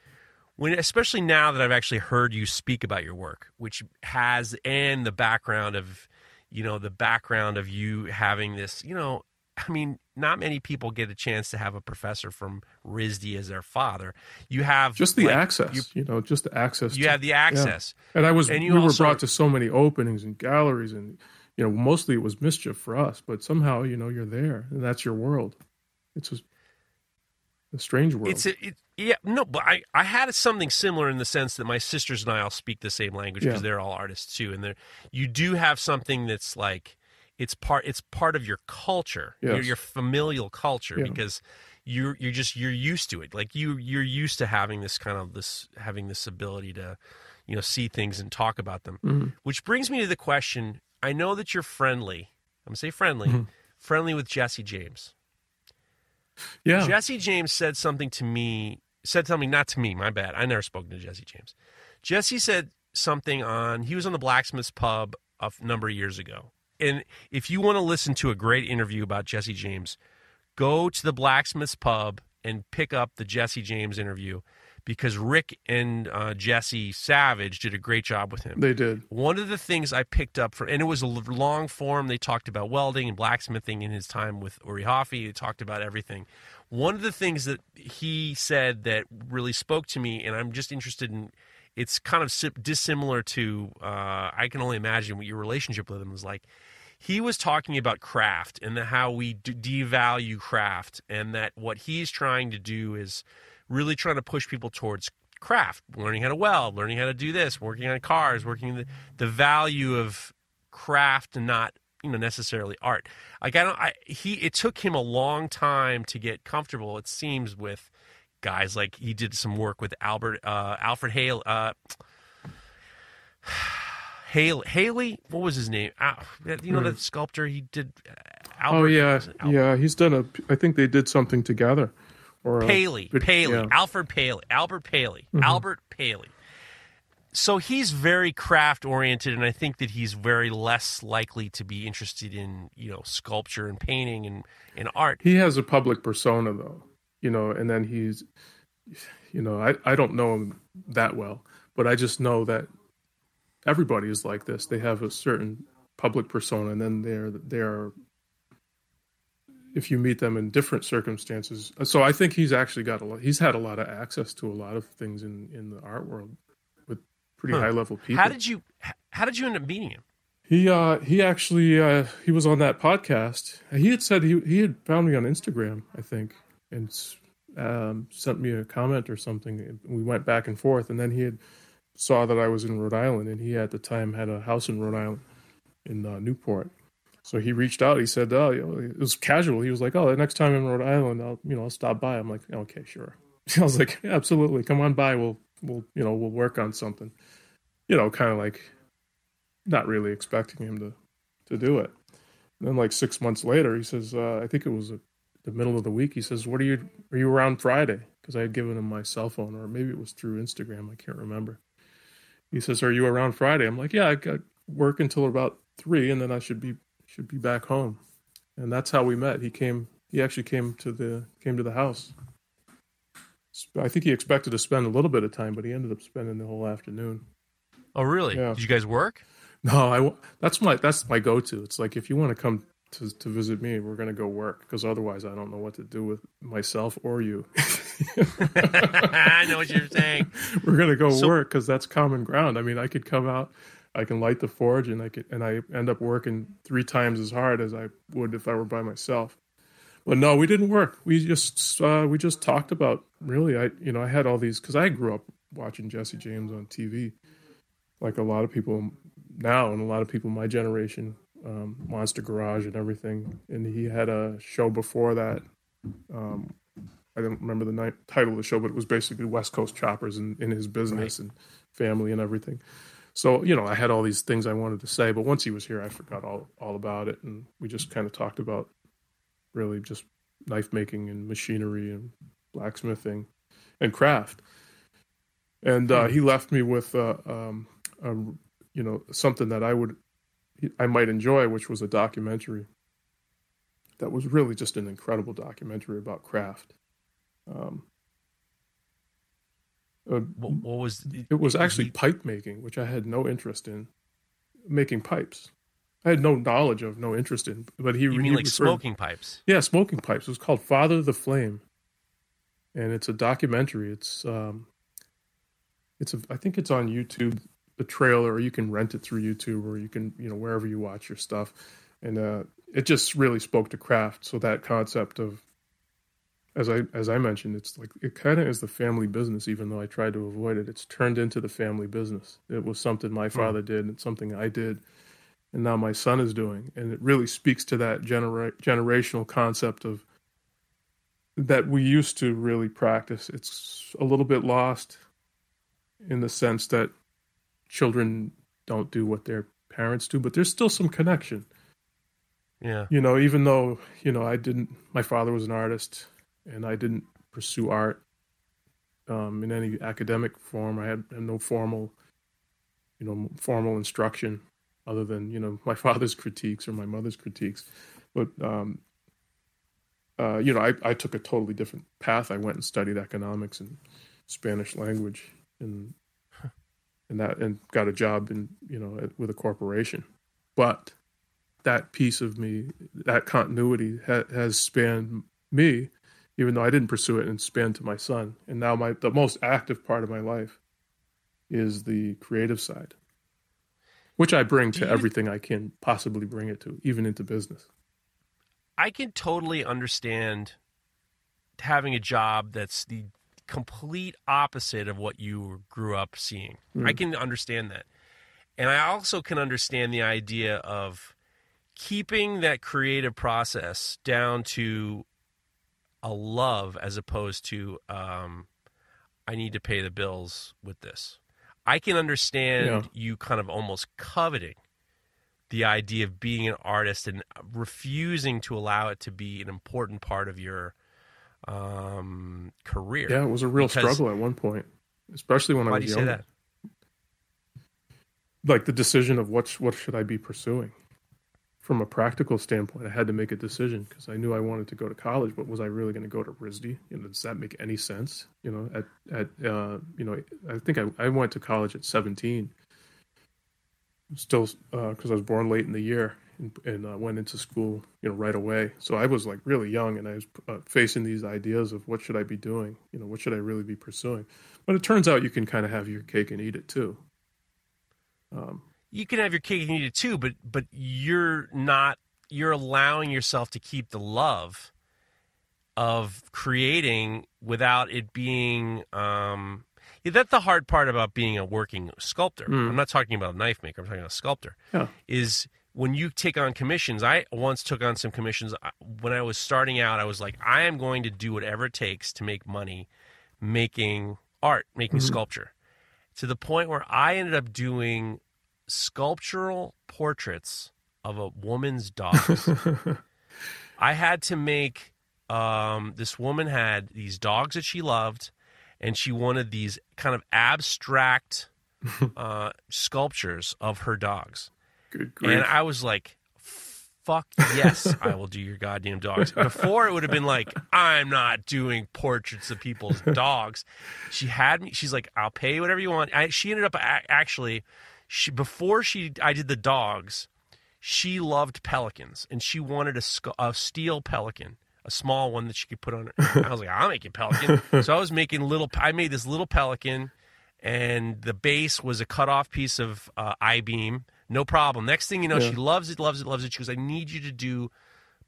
S2: when especially now that I've actually heard you speak about your work, which has and the background of, you know, the background of you having this, you know, I mean, not many people get a chance to have a professor from RISD as their father. You have
S3: Just the
S2: like,
S3: access,
S2: You,
S3: you, know, just the access.
S2: you
S3: to-
S2: have the access.
S3: And I was
S2: And
S3: we
S2: you
S3: were brought to so many openings and galleries and you know mostly it was mischief for us, but somehow you know you're there and that's your world. It's just a strange world.
S2: It's a, it, yeah, no, but I, I had something similar in the sense that my sisters and I all speak the same language because
S3: Yeah.
S2: they're all artists too, and they you do have something that's like it's part it's part of your culture, your,
S3: Yes.
S2: your familial culture,
S3: Yeah.
S2: because you're you're just you're used to it. Like you you're used to having this kind of this having this ability to you know see things and talk about them.
S3: Mhm.
S2: Which brings me to the question: I know that you're friendly. I'm gonna say friendly,
S3: Mhm.
S2: friendly with Jesse James.
S3: yeah,
S2: Jesse James said something to me, said something not to me, my bad. I never spoken to Jesse James. Jesse said something on, he was on the Blacksmith's Pub a number of years ago. And if you want to listen to a great interview about Jesse James, go to the Blacksmith's Pub and pick up the Jesse James interview because Rick and uh, Jesse Savage did a great job with him.
S3: they did.
S2: One of the things I picked up from, and it was a long form. They talked about welding and blacksmithing in his time with Uri Hofi. They talked about everything. One of the things that he said that really spoke to me, and I'm just interested in, it's kind of dissimilar to, uh, I can only imagine what your relationship with him was like. He was talking about craft and the, how we d- devalue craft, and that what he's trying to do is really trying to push people towards craft, learning how to weld, learning how to do this, working on cars, working the, the value of craft and not you know necessarily art. Like I don't, I he it took him a long time to get comfortable. It seems with guys like he did some work with Albert uh, Alfred Hale. Uh, Haley, Haley, what was his name? Ah, you know that sculptor he did. Uh,
S3: Oh yeah,
S2: was it Albert?
S3: yeah. He's done a. I think they did something together. Or a-
S2: Paley,
S3: but-
S2: Paley,
S3: yeah.
S2: Alfred Paley, Albert Paley,
S3: Mhm.
S2: Albert Paley. So he's very craft oriented, and I think that he's very less likely to be interested in you know sculpture and painting and, and art.
S3: He has a public persona though, you know, and then he's, you know, I I don't know him that well, but I just know that everybody is like this. They have a certain public persona, and then they're they're. If you meet them in different circumstances, so I think he's actually got a lot. He's had a lot of access to a lot of things in in the art world with pretty
S2: Huh.
S3: high level people.
S2: How did you how did you end up meeting him?
S3: He uh he actually uh he was on that podcast. He had said he he had found me on Instagram, I think, and um, sent me a comment or something. We went back and forth, and then he had saw that I was in Rhode Island, and he at the time had a house in Rhode Island in uh, Newport. So he reached out. He said, "Oh, you know, it was casual." He was like, "Oh, the next time in Rhode Island, I'll you know I'll stop by." I'm like, "Okay, sure." I was like, "Absolutely, come on by. We'll we'll you know we'll work on something." You know, kind of like not really expecting him to to do it. And then like six months later, he says, uh, I think it was uh the middle of the week. He says, "What are you? Are you around Friday?" Because I had given him my cell phone, or maybe it was through Instagram. I can't remember. He says, "Are you around Friday?" I'm like, "Yeah, I got work until about three, and then I should be should be back home." And that's how we met. He came. He actually came to the came to the house. I think he expected to spend a little bit of time, but he ended up spending the whole afternoon.
S2: Oh, really?
S3: Yeah.
S2: Did you guys work?
S3: No, I. that's my that's my go to. It's like if you want to come to to visit me, we're gonna go work because otherwise I don't know what to do with myself or you.
S2: I know what you're saying.
S3: we're gonna go
S2: So-
S3: work because that's common ground. I mean, I could come out, I can light the forge, and I could and I end up working three times as hard as I would if I were by myself. But no, we didn't work. We just uh, we just talked about really. I you know I had all these because I grew up watching Jesse James on TV, like a lot of people now, and a lot of people my generation, um, Monster Garage and everything. And he had a show before that. Um, I don't remember the ni- title of the show, but it was basically West Coast choppers and in his business and family and everything. So you know, I had all these things I wanted to say, but once he was here, I forgot all all about it, and we just kind of talked about really just knife making and machinery and blacksmithing and craft. And uh, he left me with uh, um, um, you know something that I would I might enjoy, which was a documentary. That was really just an incredible documentary about craft. Um, uh,
S2: What, what was
S3: it was actually pipe making, which I had no interest in. Making pipes, I had no knowledge of, no interest in. But he
S2: You
S3: he
S2: like
S3: referred-
S2: smoking pipes?
S3: Yeah, smoking pipes. It was called Father of the Flame, and it's a documentary. It's um, it's a, I think it's on YouTube, the trailer, or you can rent it through YouTube, or you can you know wherever you watch your stuff, and uh, it just really spoke to craft. So that concept of as I as I mentioned, it's like it kind of is the family business. Even though I tried to avoid it, it's turned into the family business. It was something my hmm. father did, and something I did, and now my son is doing. And it really speaks to that genera- generational concept of that we used to really practice. It's a little bit lost in the sense that children don't do what their parents do, but there's still some connection.
S2: Yeah.
S3: You know, even though, you know, I didn't, my father was an artist and I didn't pursue art um, in any academic form. I had, no formal, you know, formal instruction other than, you know, my father's critiques or my mother's critiques. But, um, uh, you know, I, I took a totally different path. I went and studied economics and Spanish language and and that and got a job in you know with a corporation. But that piece of me that continuity ha- has spanned me even though i didn't pursue it and spanned to my son. And now my the most active part of my life is the creative side which i bring to everything i can possibly bring it to even into business.
S2: I can totally understand having a job that's the complete opposite of what you grew up seeing. Mm. I can understand that. And I also can understand the idea of keeping that creative process down to a love as opposed to um, I need to pay the bills with this. I can understand yeah. you kind of almost coveting the idea of being an artist and refusing to allow it to be an important part of your um, career.
S3: Yeah, it was a real struggle at one point, especially when I was younger. Like the decision of what what should I be pursuing. From a practical standpoint, I had to make a decision because I knew I wanted to go to college, but was I really going to go to RISD? You know, does that make any sense? You know, at at uh, you know, I think I, I went to college at seventeen, still because uh, I was born late in the year, and, and uh, went into school, you know, right away. So I was like really young, and I was uh, facing these ideas of what should I be doing? You know, what should I really be pursuing? But it turns out you can kind of have your cake and eat it too.
S2: Um, you can have your cake and eat it too, but but you're not. You're allowing yourself to keep the love of creating without it being. Um, yeah, that's the hard part about being a working sculptor. Mm. I'm not talking about a knife maker. I'm talking about a sculptor.
S3: Yeah.
S2: Is when you take on commissions, I once took on some commissions when I was starting out. I was like, I am going to do whatever it takes to make money making art, making mm-hmm. sculpture, to the point where I ended up doing sculptural portraits of a woman's dogs. I had to make um, this woman had these dogs that she loved, and she wanted these kind of abstract uh, sculptures of her dogs. And I was like, fuck yes, I will do your goddamn dogs. Before it would have been like, I'm not doing portraits of people's dogs. She had me. She's like, I'll pay you whatever you want. I, she ended up actually, she before she I did the dogs, she loved pelicans and she wanted a, a steel pelican. A small one that she could put on her. I was like, I'll make a pelican. so I was making little. I made this little pelican, and the base was a cut off piece of uh, I beam no problem. Next thing you know, yeah. she loves it, loves it, loves it. She goes, I need you to do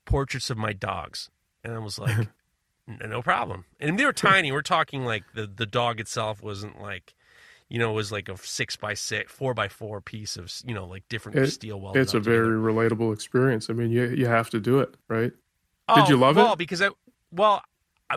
S2: portraits of my dogs. And I was like, no problem. And they were tiny. We're talking like the, the dog itself wasn't like, you know, it was like a six by six, four by four piece of, you know, like different it, steel welded.
S3: It's a very relatable experience. I mean, you you have to do it, right? Oh, Did you love
S2: well,
S3: it?
S2: because I, well,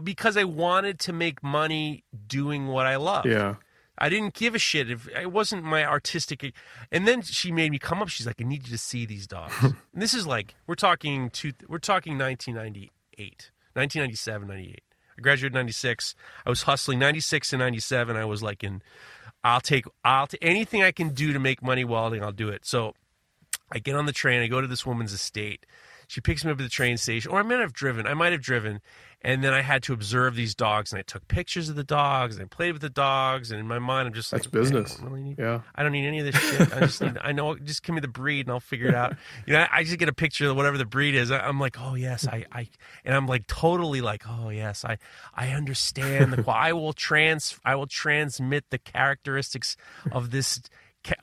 S2: because I wanted to make money doing what I love.
S3: Yeah.
S2: I didn't give a shit if it wasn't my artistic. And then she made me come up. She's like, "I need you to see these dogs." and this is like we're talking two. We're talking 1998, 1997, 98. I graduated 96. I was hustling 96 and 97. I was like in. I'll take I'll take anything I can do to make money welding. I'll do it. So I get on the train. I go to this woman's estate. She picks me up at the train station, or I might have driven. I might have driven, and then I had to observe these dogs, and I took pictures of the dogs, and I played with the dogs, and in my mind, I'm just
S3: that's
S2: like,
S3: business.
S2: I really need,
S3: yeah,
S2: I don't need any of this shit. I just need, I know, just give me the breed, and I'll figure it out. You know, I just get a picture of whatever the breed is. I'm like, oh yes, I, I, and I'm like totally like, oh yes, I, I understand the. I will trans, I will transmit the characteristics of this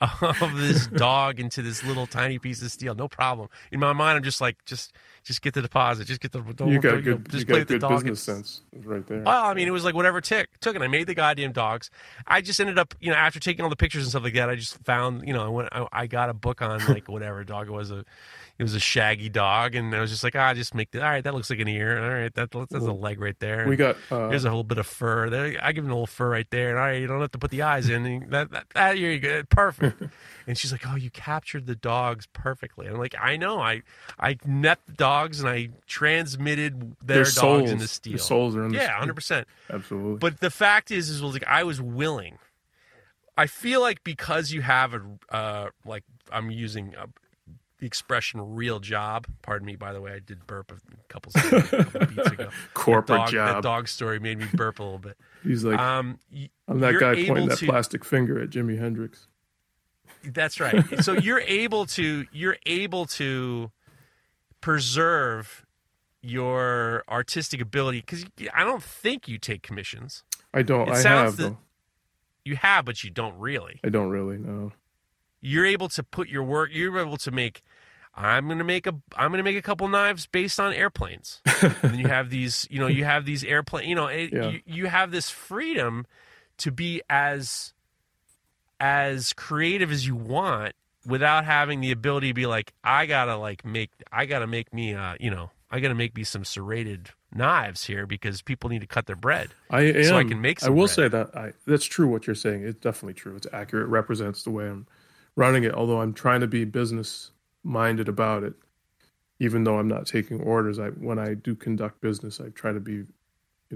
S2: of this dog into this little tiny piece of steel. No problem. In my mind, I'm just like, just just get the deposit. Just get the. Don't,
S3: you got
S2: don't, you know,
S3: good,
S2: just
S3: you
S2: play
S3: got
S2: with the
S3: good
S2: dog.
S3: business sense right there.
S2: Well, I mean, it was like whatever tick took, it and I made the goddamn dogs. I just ended up, you know, after taking all the pictures and stuff like that, I just found, you know, I went, I, I got a book on like whatever dog it was a, it was a shaggy dog, and I was just like, ah, just make the, all right, that looks like an ear, all right, that that's a leg right there.
S3: we got uh,
S2: Here's a whole bit of fur. There, I give him a little fur right there, and all right, you don't have to put the eyes in. And that, that, that here you go, perfect. and she's like, "Oh, you captured the dogs perfectly." And I'm like, "I know. I, I met the dogs and I transmitted their,
S3: their
S2: dogs
S3: souls,
S2: in the steel.
S3: Their souls are in
S2: yeah, hundred percent.
S3: Absolutely.
S2: But the fact is, is was like I was willing. I feel like because you have a uh, like I'm using the expression "real job." Pardon me, by the way. I did burp a couple, seconds, a couple beats ago.
S3: Corporate
S2: dog,
S3: job.
S2: That dog story made me burp a little bit.
S3: He's like,
S2: Um,
S3: I'm that guy pointing that
S2: to-
S3: plastic finger at Jimi Hendrix.
S2: That's right. so you're able to you're able to preserve your artistic ability because I don't think you take commissions.
S3: I don't.
S2: It
S3: I have
S2: that-
S3: though.
S2: You have, but you don't really.
S3: I don't really know.
S2: You're able to put your work. You're able to make. I'm gonna make a. I'm gonna make a couple knives based on airplanes. and then you have these. You know, you have these airplane. You know, it,
S3: Yeah.
S2: you, you have this freedom to be as as creative as you want without having the ability to be like, I gotta like make. I gotta make me. Uh, you know, I gotta make me some serrated knives here because people need to cut their bread.
S3: I am.
S2: So I can make
S3: I will
S2: bread.
S3: say that I that's true. What you're saying, it's definitely true. It's accurate. It represents the way I'm running it. Although I'm trying to be business minded about it, even though I'm not taking orders. I when I do conduct business, I try to be, you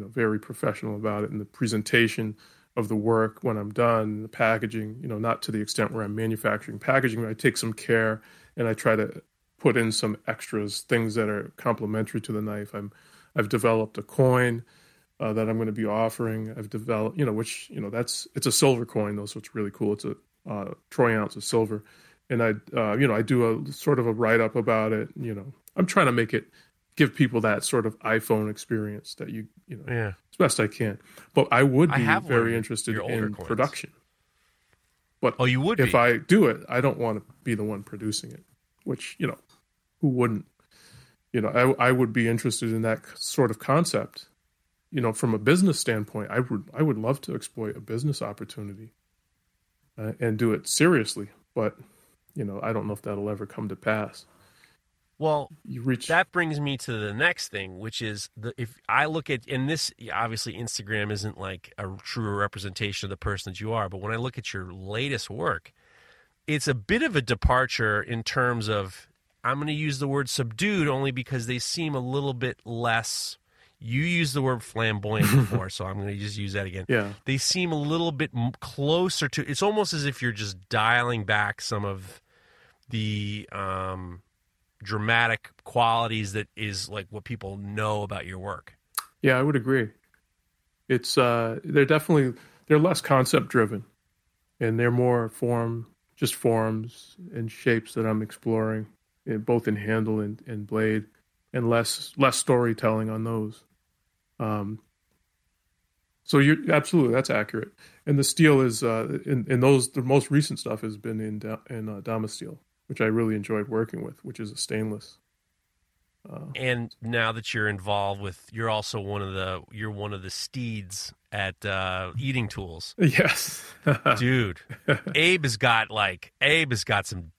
S3: know, very professional about it in the presentation of the work when I'm done, the packaging. You know, not to the extent where I'm manufacturing packaging. But I take some care and I try to put in some extras, things that are complementary to the knife. I'm I've developed a coin uh, that I'm going to be offering. I've developed, you know, which you know that's it's a silver coin though, so it's really cool. It's a uh, troy ounce of silver, and I, uh, you know, I do a sort of a write up about it. You know, I'm trying to make it give people that sort of iPhone experience that you, you know,
S2: Yeah.
S3: as best I can. But I would
S2: I
S3: be
S2: have
S3: very interested in
S2: coins.
S3: production. But
S2: Oh, you would
S3: if
S2: be.
S3: I do it, I don't want to be the one producing it, which, you know, who wouldn't? You know, I, I would be interested in that sort of concept. You know, from a business standpoint, I would I would love to exploit a business opportunity uh, and do it seriously. But you know, I don't know if that'll ever come to pass.
S2: well,
S3: reach
S2: that brings me to the next thing, which is the if I look at and this obviously Instagram isn't like a true representation of the person that you are, but when I look at your latest work, it's a bit of a departure in terms of I'm going to use the word subdued only because they seem a little bit less. You used the word flamboyant before, so I'm going to just use that again.
S3: yeah,
S2: They seem a little bit closer to. It's almost as if you're just dialing back some of the um, dramatic qualities that is like what people know about your work.
S3: yeah, I would agree. It's uh, they're definitely they're less concept driven, and they're more form, just forms and shapes that I'm exploring, eh, both in handle and, and blade, and less less storytelling on those. Um, so you're absolutely that's accurate, and the steel is uh, in, in those the most recent stuff has been in in uh, Damasteel, which I really enjoyed working with, which is a stainless.
S2: Uh, And now that you're involved with, you're also one of the you're one of the steeds at uh, Eating Tools,
S3: Yes,
S2: dude. Abe has got like Abe has got some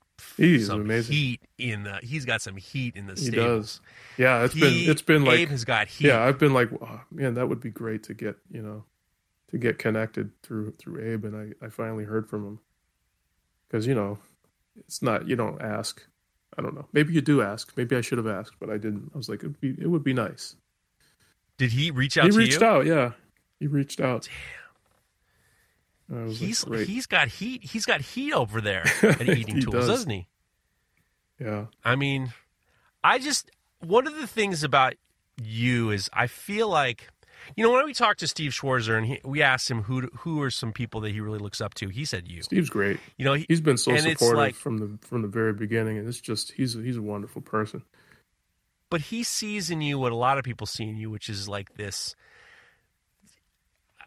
S3: he's
S2: some
S3: amazing.
S2: heat in the. He's got some heat in the
S3: He
S2: stables.
S3: does. Yeah, it's
S2: He-
S3: been it's been like
S2: Abe has got heat.
S3: yeah, I've been like, oh, man, that would be great to get you know, to get connected through through Abe, and I I finally heard from him because you know, it's not you don't ask. I don't know. Maybe you do ask. Maybe I should have asked, but I didn't. I was like, it'd be it would be nice.
S2: Did he reach out
S3: He reached
S2: you?
S3: out. Yeah, he reached out. Damn.
S2: He's
S3: like,
S2: he's got heat. He's got heat over there at Eating
S3: He
S2: Tools,
S3: does.
S2: doesn't he?
S3: Yeah.
S2: I mean, I just one of the things about you is I feel like you know when we talked to Steve Schwarzer and he, we asked him who who are some people that he really looks up to. He said you.
S3: Steve's great.
S2: You know, he,
S3: He's been so supportive
S2: like-
S3: from the from the very beginning, and it's just he's he's a wonderful person.
S2: but he sees in you what a lot of people see in you, which is like this.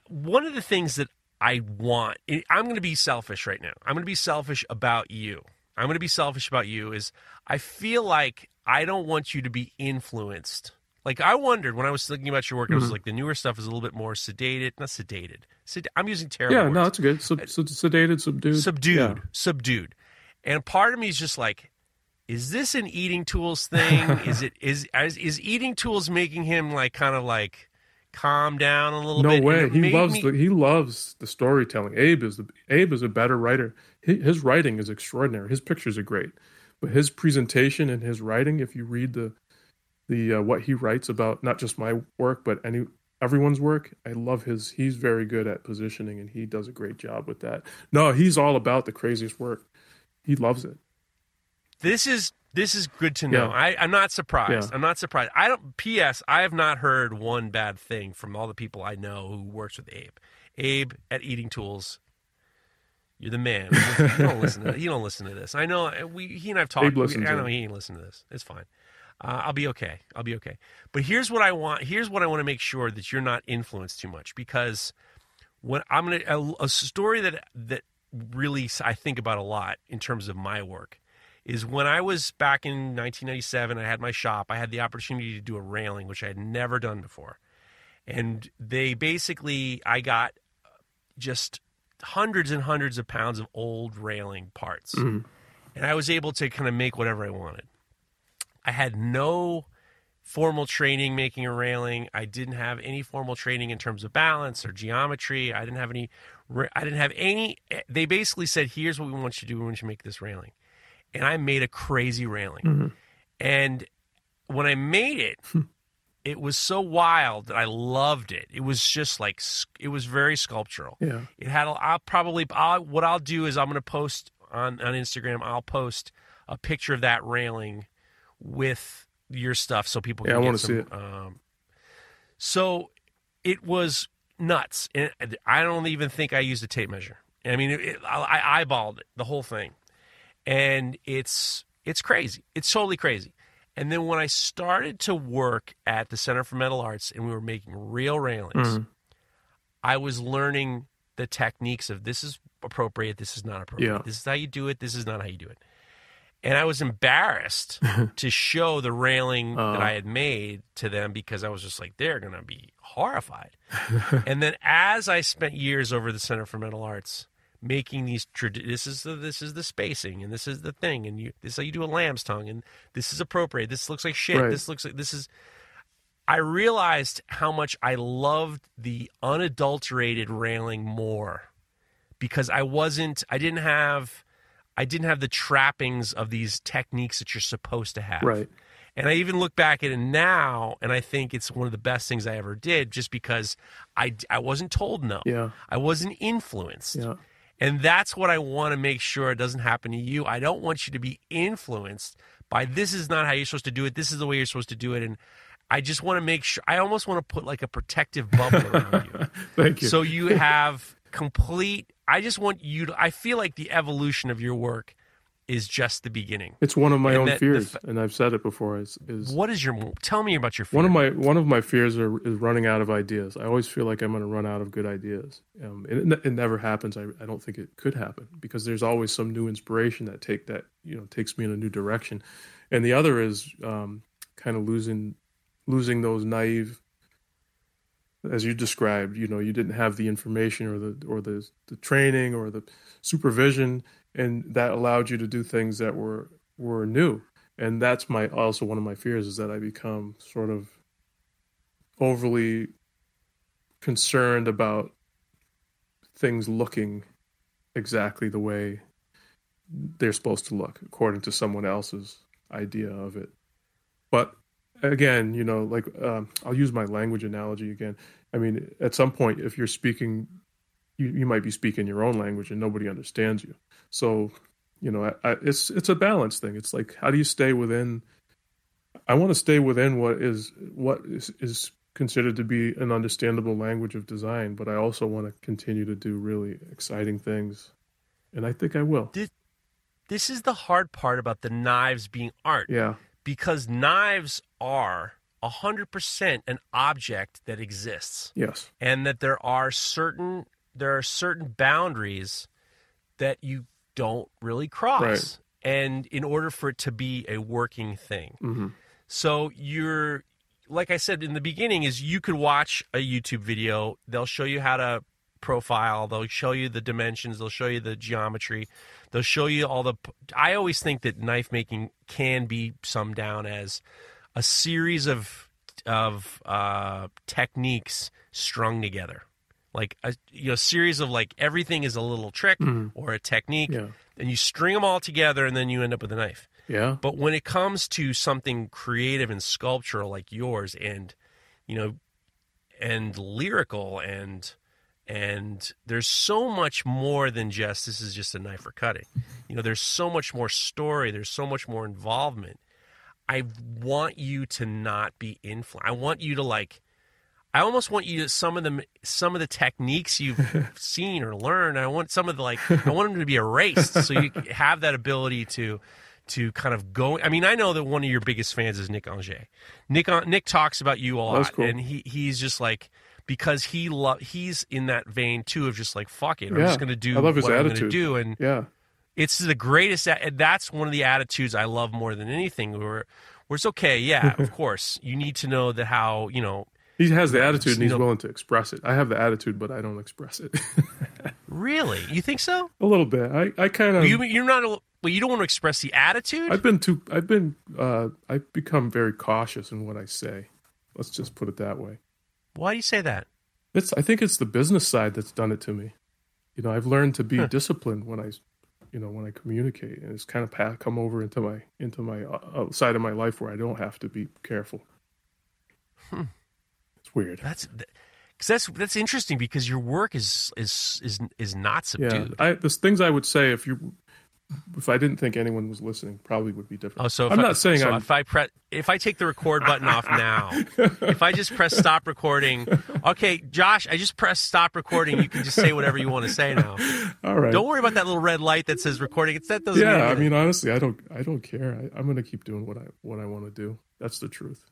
S2: One of the things that I want. I'm going to be selfish right now. I'm going to be selfish about you. I'm going to be selfish about you. Is I feel like I don't want you to be influenced. Like I wondered when I was thinking about your work, mm-hmm. I was like the newer stuff is a little bit more sedated, not sedated. Sed- I'm using terrible.
S3: Yeah,
S2: words.
S3: no, that's good. Sub- sedated, subdued,
S2: subdued,
S3: yeah.
S2: subdued. And part of me is just like, is this an eating tools thing? is it is, is is eating tools making him like kind of like calm down a little
S3: no
S2: bit?
S3: No way. He loves
S2: me...
S3: the he loves the storytelling. Abe is the Abe is a better writer. His writing is extraordinary. His pictures are great, but his presentation and his writing, if you read the the uh, what he writes about not just my work but any everyone's work, I love his. He's very good at positioning, and he does a great job with that. No, he's all about the craziest work. He loves it.
S2: This is this is good to know. Yeah. I, I'm not surprised. Yeah. I'm not surprised. I don't. P.S. I have not heard one bad thing from all the people I know who works with Abe. Abe at Eating Tools you're the man. You don't listen to. You don't listen to this. I know. We he and I've talked. I know he ain't listen to this. It's fine. Uh, I'll be okay. I'll be okay. But here's what I want. Here's what I want to make sure that you're not influenced too much because when I'm gonna a, a story that that really I think about a lot in terms of my work is when I was back in 1997. I had my shop. I had the opportunity to do a railing, which I had never done before, and they basically I got just hundreds and hundreds of pounds of old railing parts. Mm-hmm. And I was able to kind of make whatever I wanted. I had no formal training making a railing. I didn't have any formal training in terms of balance or geometry. I didn't have any I didn't have any they basically said here's what we want you to do we want you to make this railing. And I made a crazy railing. Mm-hmm. And when I made it, it was so wild that I loved it. It was just like it was very sculptural.
S3: Yeah.
S2: It had. I'll probably. I'll, what I'll do is I'm going to post on on Instagram. I'll post a picture of that railing with your stuff so people can.
S3: Yeah, I
S2: want
S3: to see it. Um,
S2: so it was nuts, and I don't even think I used a tape measure. I mean, it, it, I eyeballed it, the whole thing, and it's it's crazy. It's totally crazy. And then when I started to work at the Center for Metal Arts and we were making real railings, mm-hmm. I was learning the techniques of this is appropriate, this is not appropriate. Yeah. This is how you do it, this is not how you do it. And I was embarrassed to show the railing uh. that I had made to them because I was just like, they're going to be horrified. and then as I spent years over the Center for Metal Arts, making these this is the this is the spacing and this is the thing and you this is how you do a lamb's tongue and this is appropriate this looks like shit right. this looks like this is i realized how much i loved the unadulterated railing more because i wasn't i didn't have i didn't have the trappings of these techniques that you're supposed to have
S3: right
S2: and I even look back at it now, and I think it's one of the best things I ever did, just because I, I wasn't told no.
S3: Yeah.
S2: I wasn't influenced.
S3: Yeah.
S2: And that's what I want to make sure it doesn't happen to you. I don't want you to be influenced by this is not how you're supposed to do it. This is the way you're supposed to do it. And I just want to make sure, I almost want to put like a protective bubble around you.
S3: Thank you.
S2: So you have complete, I just want you to, I feel like the evolution of your work is just the beginning.
S3: It's one of my and own fears, and I've said it before. Is, is
S2: what is your? Tell me about your. Fear.
S3: One of my one of my fears are, is running out of ideas. I always feel like I'm going to run out of good ideas. Um, it, it never happens. I, I don't think it could happen because there's always some new inspiration that take that you know takes me in a new direction, and the other is um, kind of losing losing those naive as you described you know you didn't have the information or the or the the training or the supervision and that allowed you to do things that were were new. And that's my also one of my fears is that i become sort of overly concerned about things looking exactly the way they're supposed to look according to someone else's idea of it. But again you know like um, i'll use my language analogy again. I mean at some point if you're speaking you, you might be speaking your own language and nobody understands you so, you know, I, I, it's it's a balance thing. It's like how do you stay within? I want to stay within what is what is, is considered to be an understandable language of design, but I also want to continue to do really exciting things, and I think I will.
S2: This, this is the hard part about the knives being art.
S3: Yeah.
S2: Because knives are 100% an object that exists.
S3: Yes.
S2: And that there are certain there are certain boundaries that you don't really cross.
S3: Right.
S2: And in order for it to be a working thing.
S3: hmm
S2: So you're like I said in the beginning is you could watch a YouTube video, they'll show you how to profile, they'll show you the dimensions, they'll show you the geometry, they'll show you all the I always think that knife making can be summed down as a series of of uh, techniques strung together. Like a you know series of like everything is a little trick hmm. or a technique
S3: Yeah.
S2: and you string them all together and then you end up with a knife.
S3: Yeah.
S2: But when it comes to something creative and sculptural like yours and you know and lyrical and and there's so much more than just this is just a knife for cutting. You know, there's so much more story, there's so much more involvement. I want you to not be influenced. I want you to like I almost want you to some of them some of the techniques you've seen or learned. I want some of the like I want them to be erased so you have that ability to to kind of go. I mean, I know that one of your biggest fans is Nick Anger. Nick uh, Nick talks about you a lot,
S3: cool.
S2: and he he's just like because he lo- he's in that vein too of just like fuck it, I'm just going to do
S3: I love his
S2: what I'm going to
S3: attitude.
S2: do, and
S3: Yeah.
S2: it's the greatest. That's one of the attitudes I love more than anything. Where where it's okay, yeah, of course, you need to know that how you know
S3: He has the attitude and he's
S2: No.
S3: willing to express it. I have the attitude, but I don't express it.
S2: really. You think so?
S3: a little bit. I, I kind of.
S2: you you're not. a- Well, you don't want to express the attitude.
S3: I've been too. I've been. Uh, I've become very cautious in what I say. Let's just put it that way.
S2: Why do you say that?
S3: It's. I think it's the business side that's done it to me. You know, I've learned to be
S2: Huh.
S3: disciplined when I, you know, when I communicate, and it's kind of come over into my into my uh, side of my life where I don't have to be careful.
S2: Hmm.
S3: It's weird.
S2: That's because that's that's interesting because your work is is is is not
S3: Yeah,
S2: subdued.
S3: I there's things I would say if you if I didn't think anyone was listening, probably would be different.
S2: Oh, so
S3: I'm
S2: I,
S3: not saying
S2: so
S3: I'm.
S2: if I press if I take the record button off now, if I just press stop recording, okay, Josh, I just press stop recording. You can just say whatever you want to say now.
S3: all right.
S2: Don't worry about that little red light that says recording. It's that doesn't.
S3: yeah, I mean, honestly, I don't. I don't care. I, I'm going to keep doing what I what I want to do. That's the truth.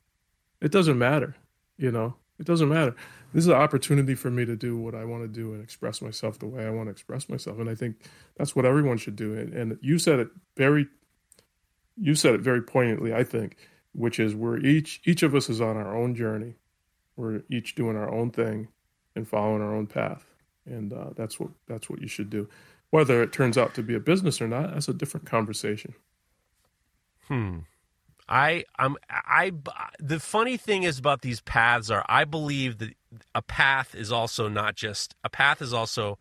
S3: It doesn't matter. You know, it doesn't matter. This is an opportunity for me to do what I want to do and express myself the way I want to express myself, and I think that's what everyone should do. And, and you said it very. You said it very poignantly. I think, which is we're each each of us is on our own journey. We're each doing our own thing and following our own path, and uh, that's what that's what you should do. Whether it turns out to be a business or not, that's a different conversation.
S2: Hmm. I I'm I the funny thing is about these paths are I believe that a path is also not just a path is also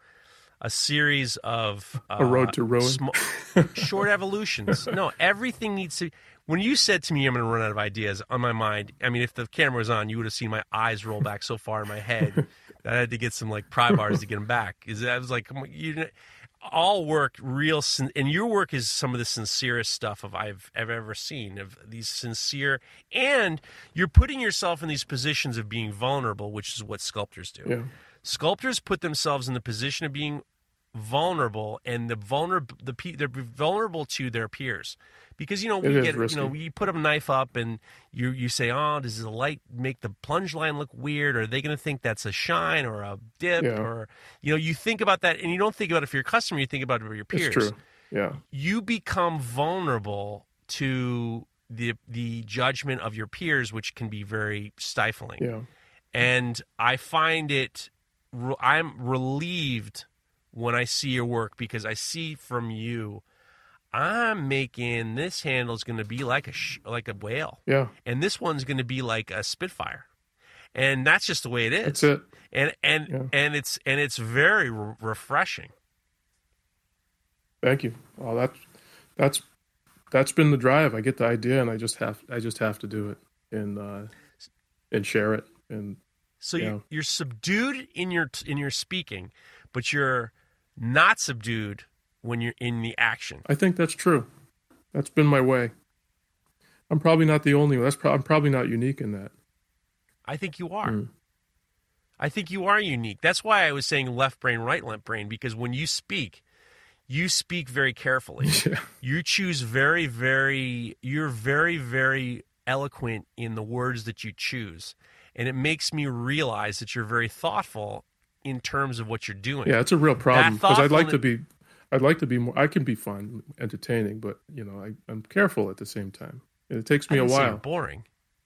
S2: a series of uh,
S3: A road to ruin?
S2: sm- short evolutions. No, everything needs to. When you said to me, "I'm going to run out of ideas," on my mind, I mean, if the camera was on, you would have seen my eyes roll back so far in my head that I had to get some like pry bars to get them back. Is I was like, you all work real, sin- and your work is some of the sincerest stuff of I've, I've ever seen. Of these sincere, and you're putting yourself in these positions of being vulnerable, which is what sculptors do.
S3: Yeah.
S2: Sculptors put themselves in the position of being vulnerable, and the vulnerable the pe- they're vulnerable to their peers because you know we get
S3: risky.
S2: you know you put a knife up and you you say oh does the light make the plunge line look weird or are they going to think that's a shine or a dip
S3: Yeah.
S2: or you know you think about that and you don't think about it for your customer you think about it for your peers
S3: It's true. Yeah.
S2: you become vulnerable to the the judgment of your peers which can be very stifling
S3: Yeah.
S2: and I find it I'm relieved when I see your work because I see from you I'm making this handle is going to be like a sh- like a whale
S3: Yeah.
S2: and this one's going to be like a spitfire and that's just the way it is
S3: That's it.
S2: and and
S3: Yeah.
S2: and it's and it's very re- refreshing
S3: Thank you. Well, that's that's that's been the drive. I get the idea, and I just have I just have to do it and uh, and share it. And
S2: So you're, you're subdued in your in your speaking, but you're not subdued when you're in the action.
S3: I think that's true. That's been my way. I'm probably not the only one. That's pro- I'm probably not unique in that.
S2: I think you are.
S3: Mm.
S2: I think you are unique. That's why I was saying left brain, right left brain, because when you speak, you speak very carefully.
S3: Yeah.
S2: you choose very, very, you're very, very eloquent in the words that you choose. And it makes me realize that you're very thoughtful in terms of what you're doing.
S3: Yeah, it's a real problem because I'd like to be, I'd like to be more. I can be fun, entertaining, but you know, I, I'm careful at the same time. And it takes me a
S2: didn't say you're
S3: while.
S2: boring.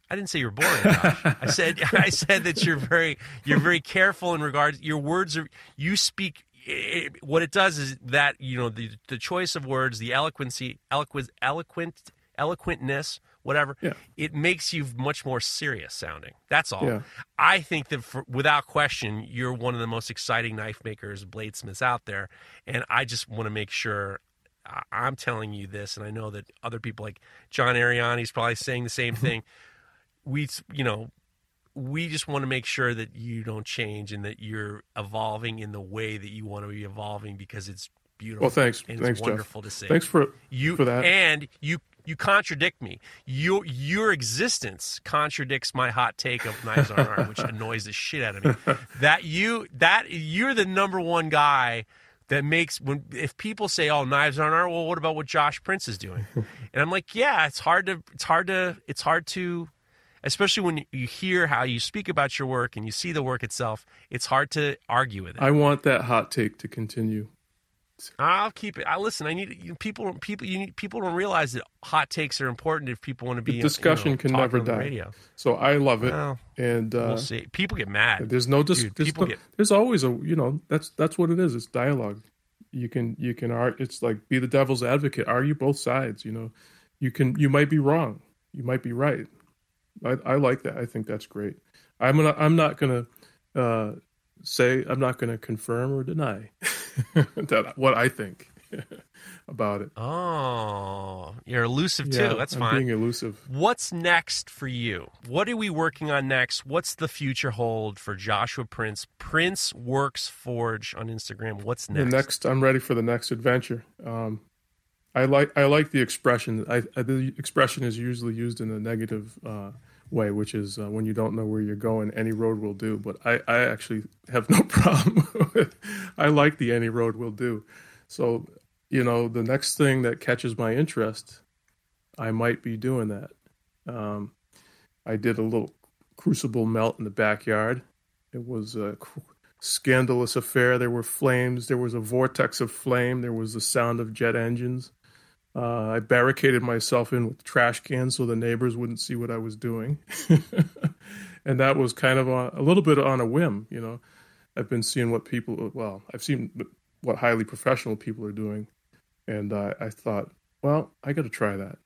S2: I didn't say you're boring. Josh. I said I said that you're very you're very careful in regards. Your words are you speak. It, what it does is that you know the the choice of words, the eloquency, eloquent, eloquent, eloquentness, whatever.
S3: Yeah.
S2: It makes you much more serious sounding. That's all.
S3: Yeah.
S2: I think that for, without question, you're one of the most exciting knife makers, bladesmiths out there, and I just want to make sure I'm telling you this, and I know that other people like John Ariani's probably saying the same mm-hmm. thing. we, you know, we just want to make sure that you don't change and that you're evolving in the way that you want to be evolving because it's beautiful.
S3: Well, thanks,
S2: and
S3: thanks,
S2: it's
S3: Jeff.
S2: to see.
S3: Thanks for
S2: you
S3: for that.
S2: and you you contradict me. Your your existence contradicts my hot take of knives on art, which annoys the shit out of me. That you that you're the number one guy that makes when if people say, "Oh, knives on art," well, what about what Josh Prince is doing? And I'm like, yeah, it's hard to it's hard to it's hard to especially when you hear how you speak about your work and you see the work itself it's hard to argue with it
S3: I want that hot take to continue.
S2: I'll keep it. I listen. I need you, people. People. You need people don't realize that hot takes are important if people want to be.
S3: The discussion
S2: you know,
S3: can never die.
S2: Radio.
S3: So I love it,
S2: Well,
S3: and uh,
S2: we'll see. People get mad.
S3: there's no dis-
S2: Dude,
S3: there's, no-
S2: get-
S3: there's always a you know that's that's what it is. It's dialogue. You can you can art. It's like be the devil's advocate. Argue both sides. You know, you can you might be wrong. You might be right. I, I like that. I think that's great. I'm gonna I'm not gonna uh, say I'm not gonna confirm or deny that what I think about it.
S2: Oh, you're elusive
S3: Yeah,
S2: too. That's
S3: I'm
S2: fine.
S3: being elusive.
S2: What's next for you? What are we working on next? What's the future hold for Joshua Prince? Prince Works Forge on Instagram. What's next?
S3: The next, I'm ready for the next adventure. Um, I like I like the expression. I, I, the expression is usually used in a negative uh, way, which is uh, when you don't know where you're going, any road will do. But I, I actually have no problem with. I like the any road will do. So you know, the next thing that catches my interest, I might be doing that. Um, I did a little crucible melt in the backyard. It was a scandalous affair. There were flames. There was a vortex of flame. There was the sound of jet engines. Uh, I barricaded myself in with trash cans so the neighbors wouldn't see what I was doing. and that was kind of a, a little bit on a whim, you know. I've been seeing what people, well, I've seen what highly professional people are doing. And uh, I thought, well, I got to try that.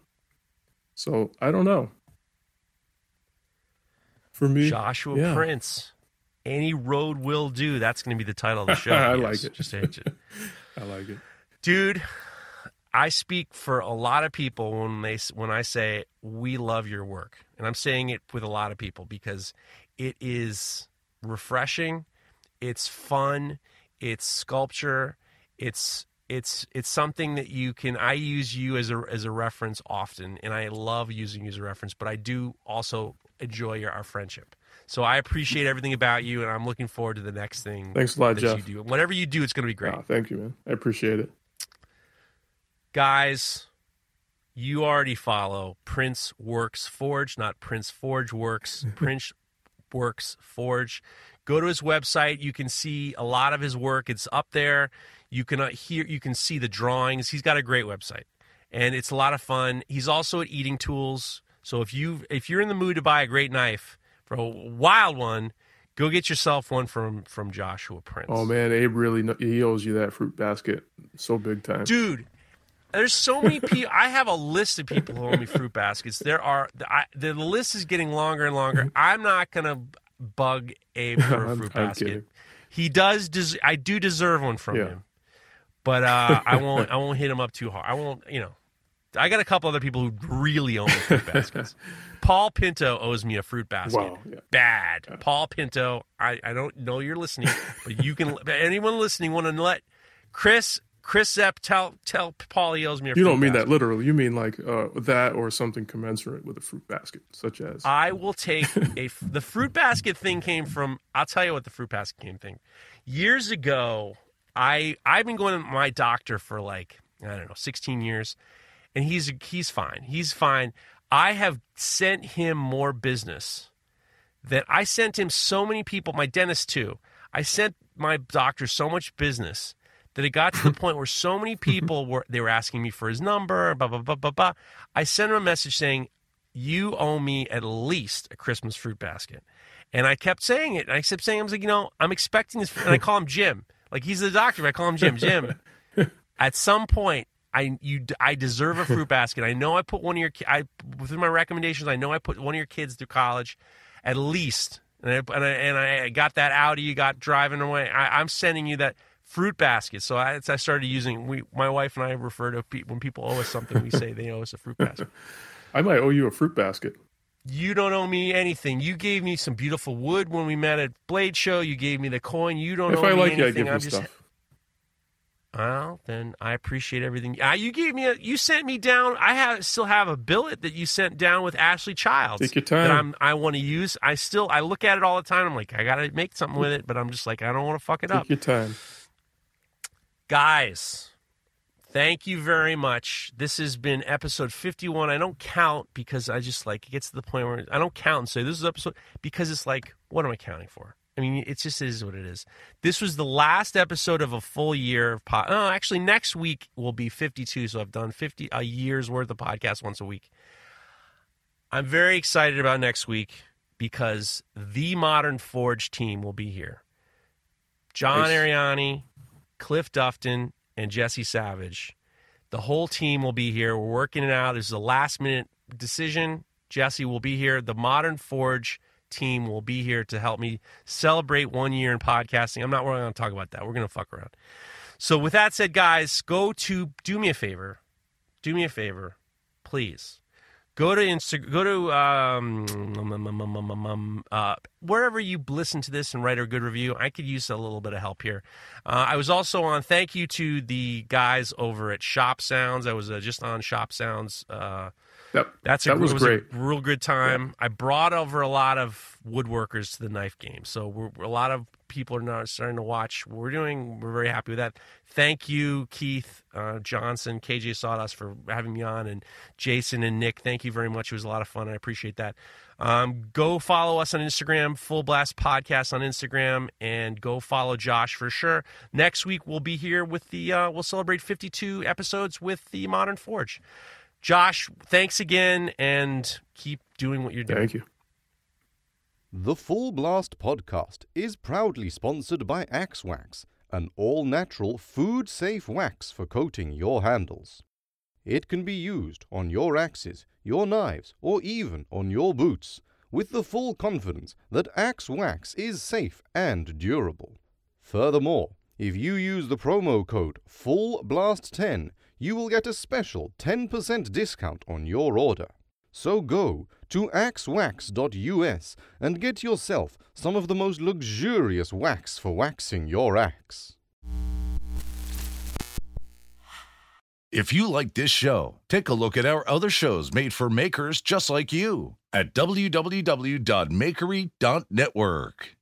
S3: So I don't know. For me,
S2: Joshua
S3: yeah.
S2: Prince. Any road will do. That's going to be the title of the show.
S3: I
S2: yes.
S3: like it.
S2: Just, just,
S3: I like it.
S2: dude i speak for a lot of people when they when i say we love your work and i'm saying it with a lot of people because it is refreshing it's fun it's sculpture it's it's it's something that you can i use you as a as a reference often and i love using you as a reference but i do also enjoy your our friendship so i appreciate everything about you and i'm looking forward to the next thing
S3: Thanks a lot,
S2: that
S3: Jeff.
S2: you do whatever you do it's going to be great
S3: Oh, thank you, man. I appreciate it.
S2: Guys, you already follow Prince Works Forge, not Prince Forge Works. Prince Works Forge. Go to his website. You can see a lot of his work. It's up there. You can uh, hear. You can see the drawings. He's got a great website, and it's a lot of fun. He's also at Eating Tools. So if you if you're in the mood to buy a great knife for a wild one, go get yourself one from from Joshua Prince.
S3: Oh man, Abe really he owes you that fruit basket so big time.
S2: dude there's so many people i have a list of people who owe me fruit baskets. There are I, the list is getting longer and longer. I'm not gonna bug abe for a fruit basket
S3: kidding.
S2: he does des- i do deserve one from
S3: Yeah.
S2: him. But uh, i won't i won't hit him up too hard. I won't you know. I got a couple other people who really owe me fruit baskets. Paul pinto owes me a fruit basket.
S3: Wow, yeah.
S2: bad. Paul pinto I, I don't know you're listening but you can anyone listening want to let chris chris zepp tell tell paul he owes me
S3: You don't mean
S2: basket.
S3: that literally. You mean like uh, that or something commensurate with a fruit basket, such as
S2: I will take a. the fruit basket thing came from I'll tell you what the fruit basket came thing. Years ago, I I've been going to my doctor for like I don't know, 16 years and he's he's fine. He's fine. I have sent him more business that I sent him so many people, my dentist too. I sent my doctor so much business that it got to the point where so many people were they were asking me for his number, blah blah blah blah blah. I sent him a message saying, "You owe me at least a Christmas fruit basket," and I kept saying it. And I kept saying, "I was like, you know, I'm expecting this," and I call him Jim. Like he's the doctor. I call him Jim. Jim. At some point, I you I deserve a fruit basket. I know I put one of your I within my recommendations. I know I put one of your kids through college, at least. And I, and I, and I got that Audi you got driving away. I, I'm sending you that fruit basket. So I, I started using. We, my wife and I refer to pe- when people owe us something, we say they owe us a fruit basket.
S3: I might owe you a fruit basket.
S2: You don't owe me anything. You gave me some beautiful wood when we met at Blade Show. You gave me the coin. You don't
S3: If
S2: owe
S3: I
S2: me
S3: like
S2: anything.
S3: you, I give
S2: I'm
S3: you
S2: just
S3: stuff.
S2: well, then I appreciate everything. Ah, you gave me a. You sent me down. I have still have a billet that you sent down with Ashley Childs.
S3: Take your
S2: That
S3: time.
S2: I'm. I want to use. I still. I look at it all the time. I'm like, I gotta make something with it, but I'm just like, I don't want to fuck it up.
S3: Take your time.
S2: Guys, thank you very much. This has been episode 51. I don't count because I just like it gets to the point where I don't count and say this is episode because it's like, what am I counting for? I mean, it just is what it is. This was the last episode of a full year of pod. Oh, actually, next week will be 52. So I've done 50 a year's worth of podcasts once a week. I'm very excited about next week because the Modern Forge team will be here. John
S3: Nice.
S2: Ariani, Cliff Dufton, and Jesse Savage. The whole team will be here. We're working it out. This is a last minute decision. Jesse will be here. The Modern Forge team will be here to help me celebrate one year in podcasting. I'm not really going to talk about that. We're going to fuck around. So, with that said, guys, go to do me a favor. Do me a favor, please. Go to Insta, go to um, um, um, um, uh, wherever you listen to this and write a good review. I could use a little bit of help here. Uh, I was also on. Thank you to the guys over at Shop Sounds. I was uh, just on Shop Sounds. Uh,
S3: Yep.
S2: that's a,
S3: That was
S2: it
S3: great.
S2: a real good time. I brought over a lot of woodworkers to the knife game, so we're, a lot of people are now starting to watch. We're doing. We're very happy with that. Thank you, Keith uh, Johnson, KJ Sawdust, for having me on, and Jason and Nick. Thank you very much. It was a lot of fun. I appreciate that. Um, go follow us on Instagram, Full Blast Podcast on Instagram, and go follow Josh for sure. Next week we'll be here with the. Uh, we'll celebrate 52 episodes with the Modern Forge. Josh, thanks again, and keep doing what you're doing.
S3: Thank you.
S4: The Full Blast podcast is proudly sponsored by Axe Wax, an all natural, food safe wax for coating your handles. It can be used on your axes, your knives, or even on your boots, with the full confidence that Axe Wax is safe and durable. Furthermore, if you use the promo code FULLBLAST10, you will get a special 10% discount on your order. So go to axewax.us and get yourself some of the most luxurious wax for waxing your axe.
S1: If you like this show, take a look at our other shows made for makers just like you at www.makery.network.